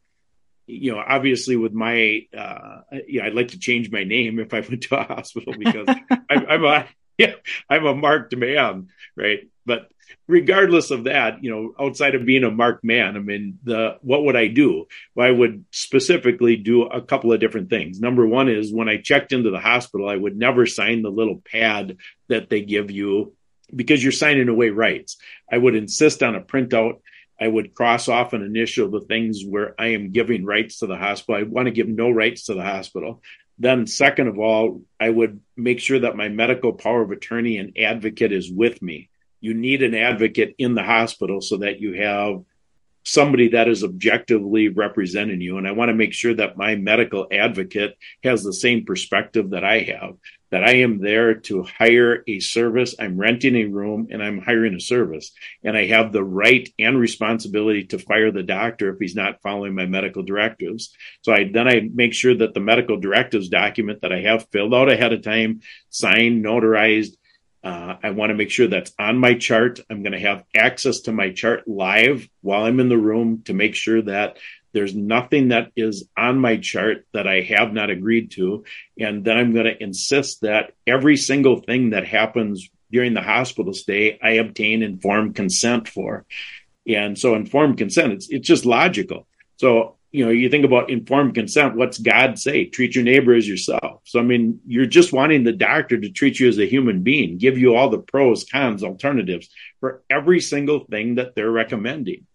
[SPEAKER 3] You know obviously with my uh yeah i'd like to change my name if i went to a hospital because (laughs) I'm, I'm a (laughs) yeah i'm a marked man right but regardless of that, you know, outside of being a marked man, I mean, the what would I do? Well, I would specifically do a couple of different things. Number one is when I checked into the hospital, I would never sign the little pad that they give you because you're signing away rights. I would insist on a printout. I would cross off and initial the things where I am giving rights to the hospital. I want to give no rights to the hospital. Then, second of all, I would make sure that my medical power of attorney and advocate is with me. You need an advocate in the hospital so that you have somebody that is objectively representing you. And I want to make sure that my medical advocate has the same perspective that I have, that I am there to hire a service. I'm renting a room and I'm hiring a service. And I have the right and responsibility to fire the doctor if he's not following my medical directives. So I then I make sure that the medical directives document that I have filled out ahead of time, signed, notarized, uh, I want to make sure that's on my chart. I'm going to have access to my chart live while I'm in the room to make sure that there's nothing that is on my chart that I have not agreed to. And then I'm going to insist that every single thing that happens during the hospital stay, I obtain informed consent for. And so informed consent, it's, it's just logical. So you know, you think about informed consent, what's God say? Treat your neighbor as yourself. So, I mean, you're just wanting the doctor to treat you as a human being, give you all the pros, cons, alternatives for every single thing that they're recommending.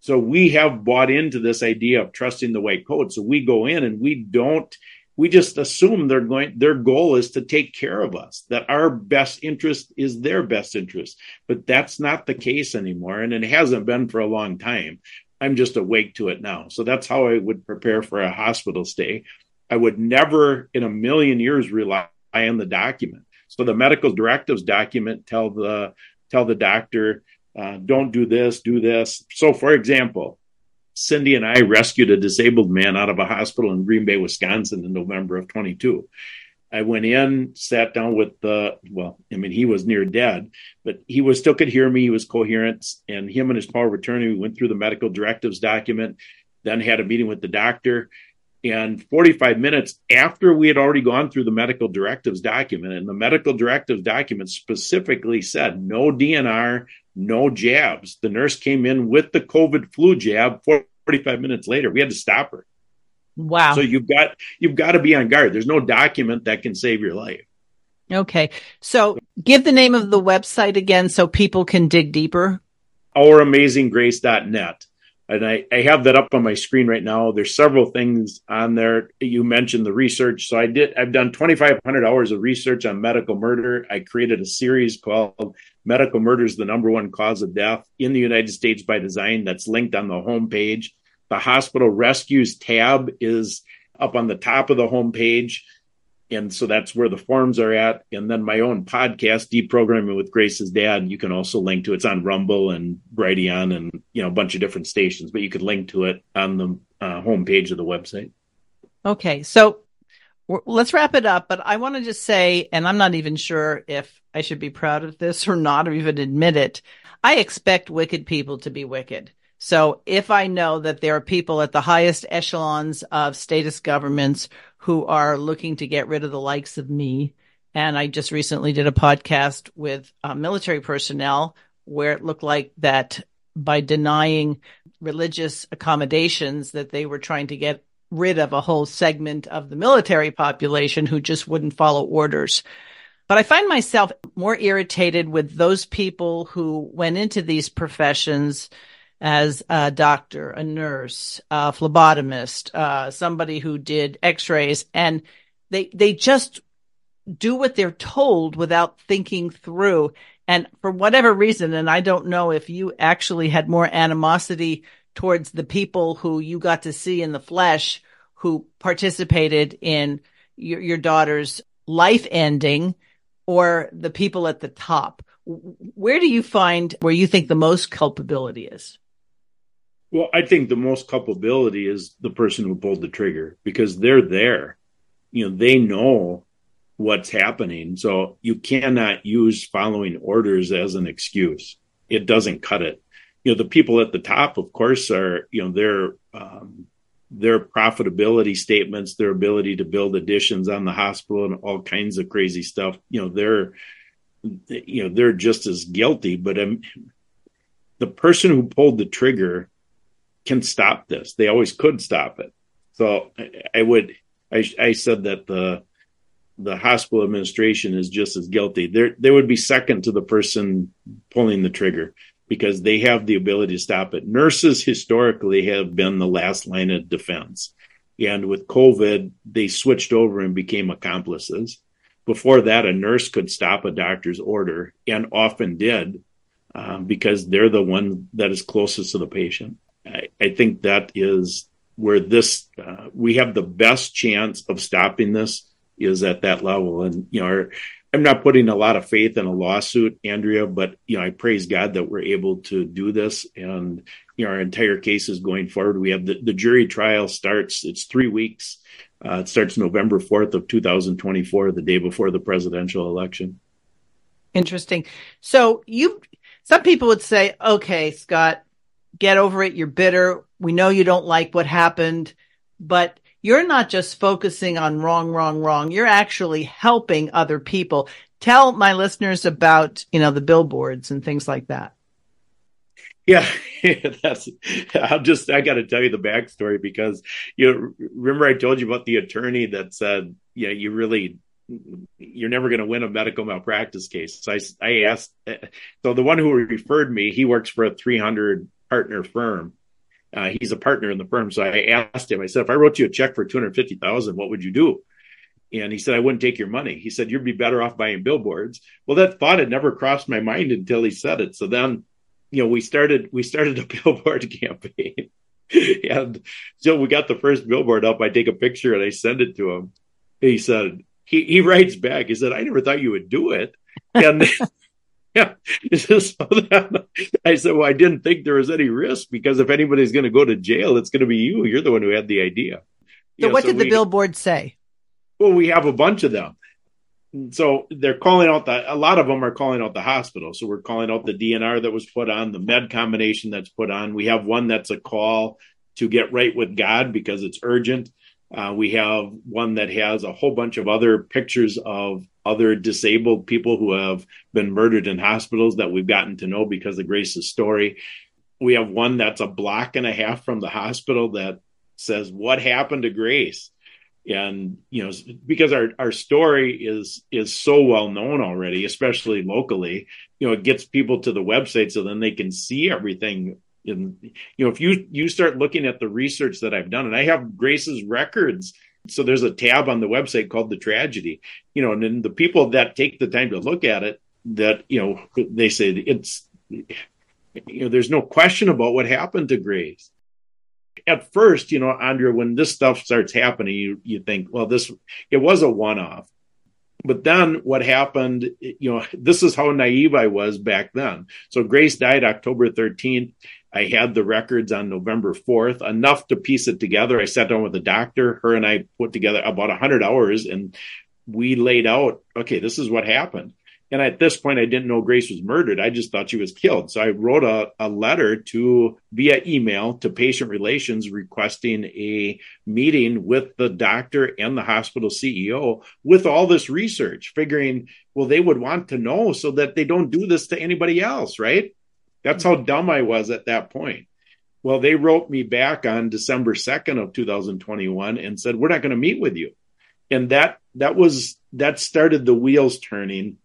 [SPEAKER 3] So we have bought into this idea of trusting the white coat. So we go in and we don't, we just assume they're going, their goal is to take care of us, that our best interest is their best interest. But that's not the case anymore. And it hasn't been for a long time. I'm just awake to it now. So that's how I would prepare for a hospital stay. I would never in a million years rely on the document. So the medical directives document tell the tell the doctor uh, don't do this, do this. So for example, Cindy and I rescued a disabled man out of a hospital in Green Bay, Wisconsin in November of 22. I went in, sat down with the, well, I mean, he was near dead, but he was still could hear me. He was coherent. And him and his power of attorney we went through the medical directives document, then had a meeting with the doctor. And 45 minutes after we had already gone through the medical directives document, and the medical directives document specifically said no DNR, no jabs. The nurse came in with the COVID flu jab 45 minutes later. We had to stop her.
[SPEAKER 2] Wow.
[SPEAKER 3] So you've got you've got to be on guard. There's no document that can save your life.
[SPEAKER 2] Okay. So give the name of the website again so people can dig deeper.
[SPEAKER 3] OurAmazingGrace.net. And I, I have that up on my screen right now. There's several things on there. You mentioned the research. So I did, I've done 2,500 hours of research on medical murder. I created a series called Medical Murder is the Number One Cause of Death in the United States by Design that's linked on the homepage. The hospital rescues tab is up on the top of the homepage. And so that's where the forms are at. And then my own podcast, Deprogramming with Grace's Dad, you can also link to it. It's on Rumble and Brighteon and, you know, a bunch of different stations, but you could link to it on the uh, homepage of the website.
[SPEAKER 2] Okay. So let's wrap it up. But I want to just say, and I'm not even sure if I should be proud of this or not, or even admit it. I expect wicked people to be wicked. So if I know that there are people at the highest echelons of status governments who are looking to get rid of the likes of me, and I just recently did a podcast with uh, military personnel where it looked like that by denying religious accommodations that they were trying to get rid of a whole segment of the military population who just wouldn't follow orders. But I find myself more irritated with those people who went into these professions as a doctor, a nurse, a phlebotomist, uh, somebody who did x-rays and they, they just do what they're told without thinking through. And for whatever reason, and I don't know if you actually had more animosity towards the people who you got to see in the flesh who participated in your, your daughter's life ending or the people at the top. Where do you find where you think the most culpability is?
[SPEAKER 3] Well, I think the most culpability is the person who pulled the trigger because they're there. You know, they know what's happening. So you cannot use following orders as an excuse. It doesn't cut it. You know, the people at the top, of course, are, you know, their, um, their profitability statements, their ability to build additions on the hospital and all kinds of crazy stuff. You know, they're, you know, they're just as guilty, but um, the person who pulled the trigger can stop this. They always could stop it. So I, would, I, I said that the, the hospital administration is just as guilty. They they would be second to the person pulling the trigger because they have the ability to stop it. Nurses historically have been the last line of defense. And with COVID, they switched over and became accomplices. Before that, a nurse could stop a doctor's order and often did um, because they're the one that is closest to the patient. I, I think that is where this, uh, we have the best chance of stopping this is at that level. And, you know, I'm not putting a lot of faith in a lawsuit, Andrea, but you know, I praise God that we're able to do this and you know, our entire case is going forward. We have the, the jury trial starts, it's three weeks. Uh, it starts November 4th of 2024, the day before the presidential election.
[SPEAKER 2] Interesting. So you, some people would say, okay, Scott, get over it. You're bitter. We know you don't like what happened, but you're not just focusing on wrong, wrong, wrong. You're actually helping other people. Tell my listeners about, you know, the billboards and things like that.
[SPEAKER 3] Yeah, (laughs) that's. I'll just. I got to tell you the backstory because you know, remember I told you about the attorney that said, "Yeah, you really, you're never going to win a medical malpractice case." So I, I asked. Eh, so the one who referred me, he works for a 300 partner firm, uh, he's a partner in the firm. So I asked him, I said, if I wrote you a check for 250,000, what would you do? And he said, I wouldn't take your money. He said, you'd be better off buying billboards. Well, that thought had never crossed my mind until he said it. So then, you know, we started, we started a (laughs) billboard campaign (laughs) and so we got the first billboard up. I take a picture and I send it to him. He said, he, he writes back, he said, I never thought you would do it. And (laughs) (laughs) yeah. so that, (laughs) I said, well, I didn't think there was any risk because if anybody's going to go to jail, it's going to be you. You're the one who had the idea.
[SPEAKER 2] So, what so did we, the billboard say?
[SPEAKER 3] Well, we have a bunch of them. So they're calling out the, a lot of them are calling out the hospital. So we're calling out the DNR that was put on, the med combination that's put on. We have one that's a call to get right with God because it's urgent. Uh, we have one that has a whole bunch of other pictures of other disabled people who have been murdered in hospitals that we've gotten to know because of Grace's story. We have one that's a block and a half from the hospital that says, What happened to Grace? And you know, because our, our story is is so well known already, especially locally, you know, it gets people to the website so then they can see everything and you know if you you start looking at the research that i've done and i have grace's records so there's a tab on the website called the tragedy you know and then the people that take the time to look at it that you know they say it's you know there's no question about what happened to grace. At first you know andrea when this stuff starts happening you you think well this it was a one-off. But then what happened you know this is how naive i was back then. So grace died october 13th I had the records on November 4th, enough to piece it together. I sat down with a doctor. Her and I put together about 100 hours and we laid out, okay, this is what happened. And at this point, I didn't know Grace was murdered. I just thought she was killed. So I wrote a, a letter to via email to patient relations requesting a meeting with the doctor and the hospital CEO with all this research, figuring, well, they would want to know so that they don't do this to anybody else, right? That's how dumb I was at that point. Well, they wrote me back on December 2nd of 2021 and said, we're not going to meet with you. And that, that was, that started the wheels turning.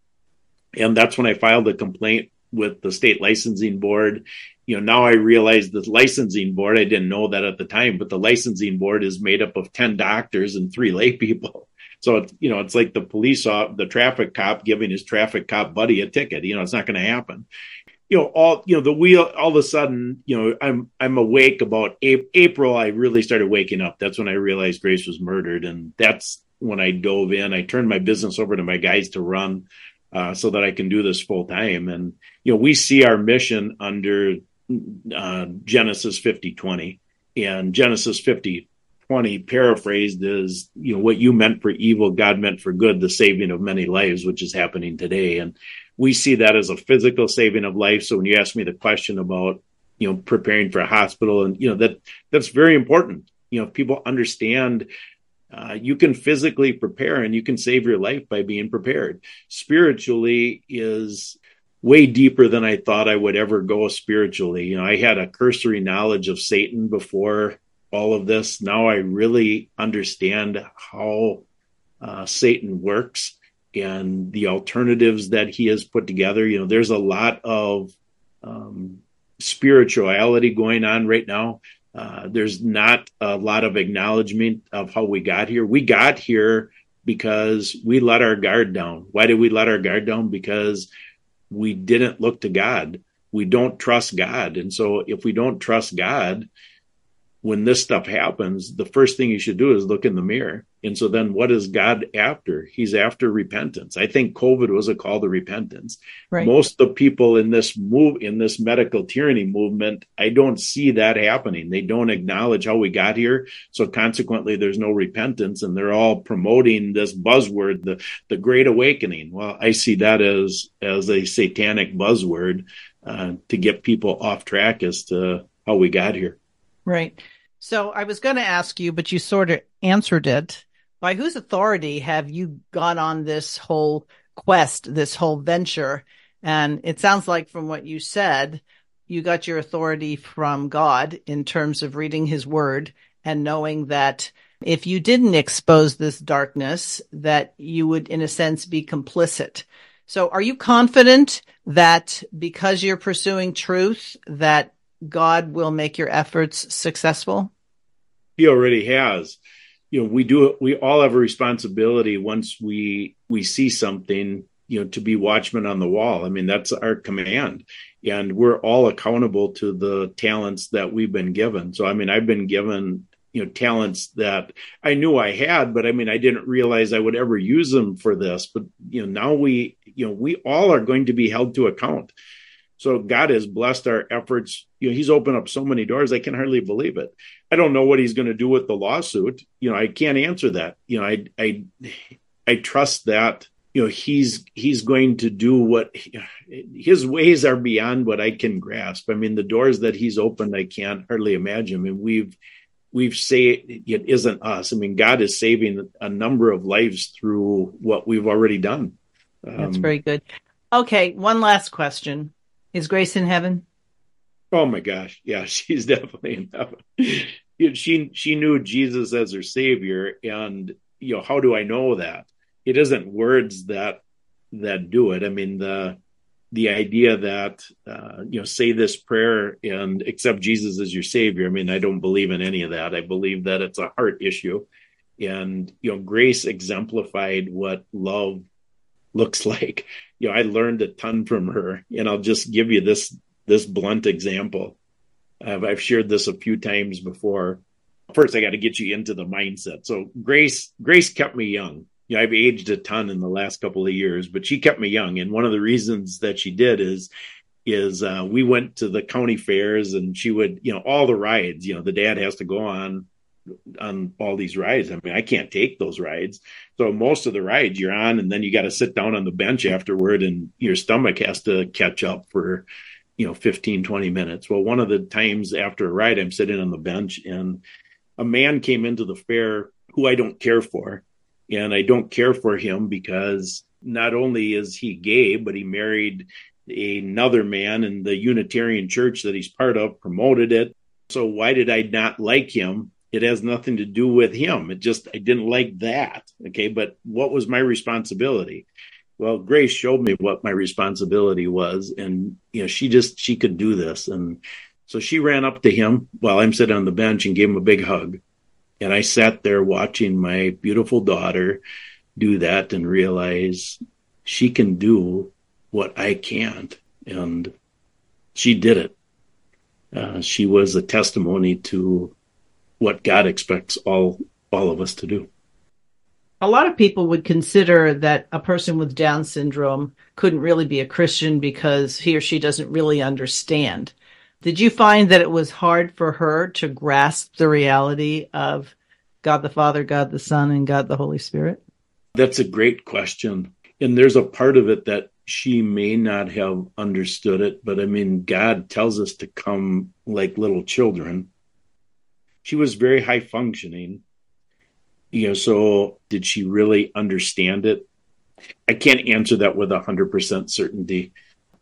[SPEAKER 3] And that's when I filed a complaint with the state licensing board. You know, now I realize the licensing board, I didn't know that at the time, but the licensing board is made up of 10 doctors and three lay people. (laughs) So it's, you know, it's like the police, uh, the traffic cop giving his traffic cop buddy a ticket. You know, it's not going to happen you know all you know the wheel all of a sudden you know i'm i'm awake about april i really started waking up. That's when i realized grace was murdered and that's when i dove in. I turned my business over to my guys to run uh, so that i can do this full time. And you know we see our mission under uh, genesis 50 20 and genesis 50 20 paraphrased is you know what you meant for evil god meant for good the saving of many lives which is happening today. And we see that as a physical saving of life. So when you ask me the question about, you know, preparing for a hospital and, you know, that that's very important. You know, people understand uh, you can physically prepare and you can save your life by being prepared. Spiritually is way deeper than I thought I would ever go spiritually. You know, I had a cursory knowledge of Satan before all of this. Now I really understand how uh, Satan works and the alternatives that he has put together. You know, there's a lot of um, spirituality going on right now. Uh, there's not a lot of acknowledgement of how we got here. We got here because we let our guard down. Why did we let our guard down? Because we didn't look to God. We don't trust God. And so if we don't trust God, when this stuff happens, the first thing you should do is look in the mirror. And so then what is God after? He's after repentance. I think COVID was a call to repentance. Right. Most of the people in this move, in this medical tyranny movement, I don't see that happening. They don't acknowledge how we got here. So consequently, there's no repentance and they're all promoting this buzzword, the, the great awakening. Well, I see that as, as a satanic buzzword, uh, to get people off track as to how we got here.
[SPEAKER 2] Right. So I was going to ask you, but you sort of answered it. By whose authority have you gone on this whole quest, this whole venture? And it sounds like from what you said, you got your authority from God in terms of reading his word and knowing that if you didn't expose this darkness, that you would, in a sense, be complicit. So are you confident that because you're pursuing truth, that God will make your efforts successful?
[SPEAKER 3] He already has. You know, we do we all have a responsibility once we we see something, you know, to be watchmen on the wall. I mean, that's our command. And we're all accountable to the talents that we've been given. So I mean, I've been given you know talents that I knew I had, but I mean I didn't realize I would ever use them for this. But you know now we you know we all are going to be held to account. So God has blessed our efforts. You know, He's opened up so many doors. I can hardly believe it. I don't know what He's going to do with the lawsuit. You know, I can't answer that. You know, I I I trust that. You know, He's He's going to do what His ways are beyond what I can grasp. I mean, the doors that He's opened, I can't hardly imagine. I mean, we've we've say it isn't us. I mean, God is saving a number of lives through what we've already done.
[SPEAKER 2] Um, That's very good. Okay, one last question is Grace in heaven?
[SPEAKER 3] Oh my gosh, yeah, (laughs) she's definitely in heaven. she she knew Jesus as her savior, and you know how do I know that? It isn't words that that do it. I mean the the idea that uh, you know say this prayer and accept Jesus as your savior. I mean I don't believe in any of that. I believe that it's a heart issue, and you know Grace exemplified what love looks like. You know, I learned a ton from her, and I'll just give you this this blunt example. I've, I've shared this a few times before. First, I got to get you into the mindset. So Grace Grace kept me young. You know, I've aged a ton in the last couple of years, but she kept me young, and one of the reasons that she did is is uh, we went to the county fairs and she would you know all the rides you know the dad has to go on on all these rides. I mean, I can't take those rides. So most of the rides you're on, and then you got to sit down on the bench afterward, and your stomach has to catch up for, you know, 15, 20 minutes. Well, one of the times after a ride, I'm sitting on the bench, and a man came into the fair who I don't care for. And I don't care for him because not only is he gay, but he married another man, and the Unitarian church that he's part of promoted it. So why did I not like him? It has nothing to do with him. It just, I didn't like that. Okay. But what was my responsibility? Well, Grace showed me what my responsibility was. And, you know, she just, she could do this. And so she ran up to him while I'm sitting on the bench and gave him a big hug. And I sat there watching my beautiful daughter do that and realize she can do what I can't. And she did it. Uh, she was a testimony to what God expects all all of us to do.
[SPEAKER 2] A lot of people would consider that a person with Down syndrome couldn't really be a Christian because he or she doesn't really understand. Did you find that it was hard for her to grasp the reality of God the Father, God the Son, and God the Holy Spirit?
[SPEAKER 3] That's a great question. And there's a part of it that she may not have understood it, but I mean, God tells us to come like little children she was very high functioning. You know, so did she really understand it? I can't answer that with a hundred percent certainty.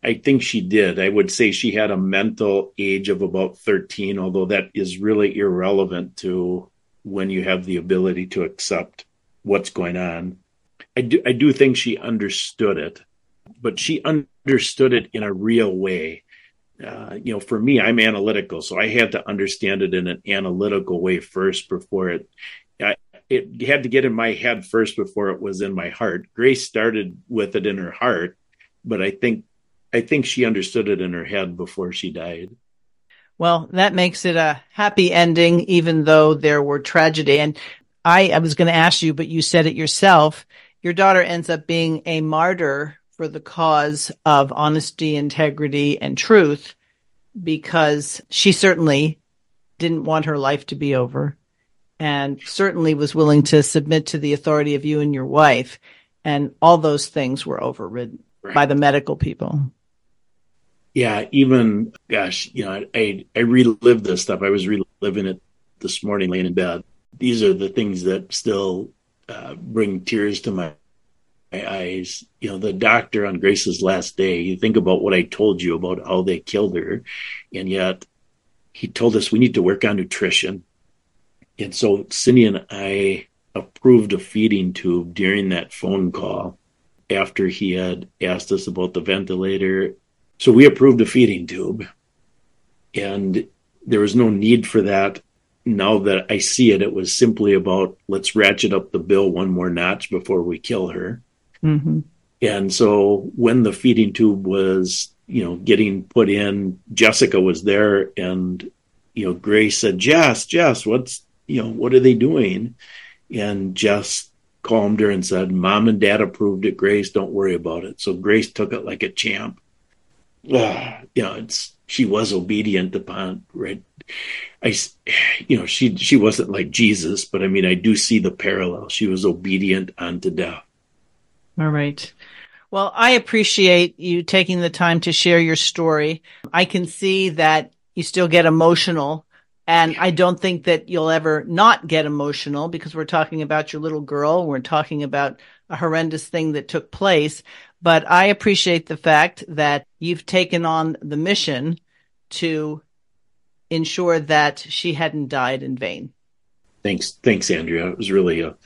[SPEAKER 3] I think she did. I would say she had a mental age of about 13, although that is really irrelevant to when you have the ability to accept what's going on. I do, I do think she understood it, but she understood it in a real way uh, you know, for me, I'm analytical, so I had to understand it in an analytical way first before it. I, it had to get in my head first before it was in my heart. Grace started with it in her heart, but I think I think she understood it in her head before she died.
[SPEAKER 2] Well, that makes it a happy ending, even though there were tragedy. And I, I was going to ask you, but you said it yourself. Your daughter ends up being a martyr for the cause of honesty, integrity, and truth because she certainly didn't want her life to be over and certainly was willing to submit to the authority of you and your wife. And all those things were overridden right. by the medical people
[SPEAKER 3] yeah, even gosh, you know, I I relived this stuff. I was reliving it this morning, laying in bed. These are the things that still uh, bring tears to my, eyes. You know, the doctor on Grace's last day. You think about what I told you about how they killed her, and yet he told us we need to work on nutrition. And so Cindy and I approved a feeding tube during that phone call after he had asked us about the ventilator so we approved a feeding tube, and there was no need for that. Now that I see it, it was simply about let's ratchet up the bill one more notch before we kill her. Mm-hmm. And so when the feeding tube was, you know, getting put in, Jessica was there, and you know, Grace said, "Jess, Jess, what's you know, what are they doing?" And Jess calmed her and said, "Mom and Dad approved it. Grace, don't worry about it." So Grace took it like a champ uh, (sighs) you know, it's she was obedient upon right. I, you know, she she wasn't like Jesus, but I mean, I do see the parallel. She was obedient unto death.
[SPEAKER 2] All right. Well, I appreciate you taking the time to share your story. I can see that you still get emotional and I don't think that you'll ever not get emotional because we're talking about your little girl. We're talking about a horrendous thing that took place. But I appreciate the fact that you've taken on the mission to ensure that she hadn't died in vain.
[SPEAKER 3] Thanks, thanks, Andrea. It was really a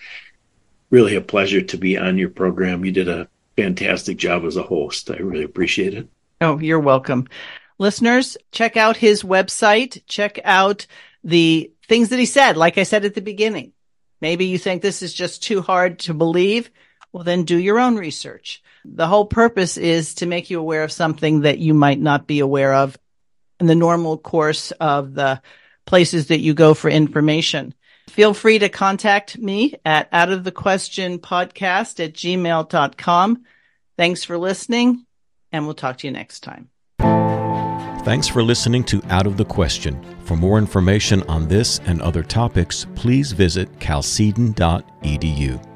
[SPEAKER 3] really a pleasure to be on your program. You did a fantastic job as a host. I really appreciate it.
[SPEAKER 2] Oh, you're welcome. Listeners, check out his website. Check out the things that he said. Like I said at the beginning, maybe you think this is just too hard to believe. Well, then do your own research. The whole purpose is to make you aware of something that you might not be aware of in the normal course of the places that you go for information. Feel free to contact me at out of the question podcast at gmail.com. Thanks for listening and we'll talk to you next time.
[SPEAKER 1] Thanks for listening to Out of the Question. For more information on this and other topics, please visit chalcedon.edu.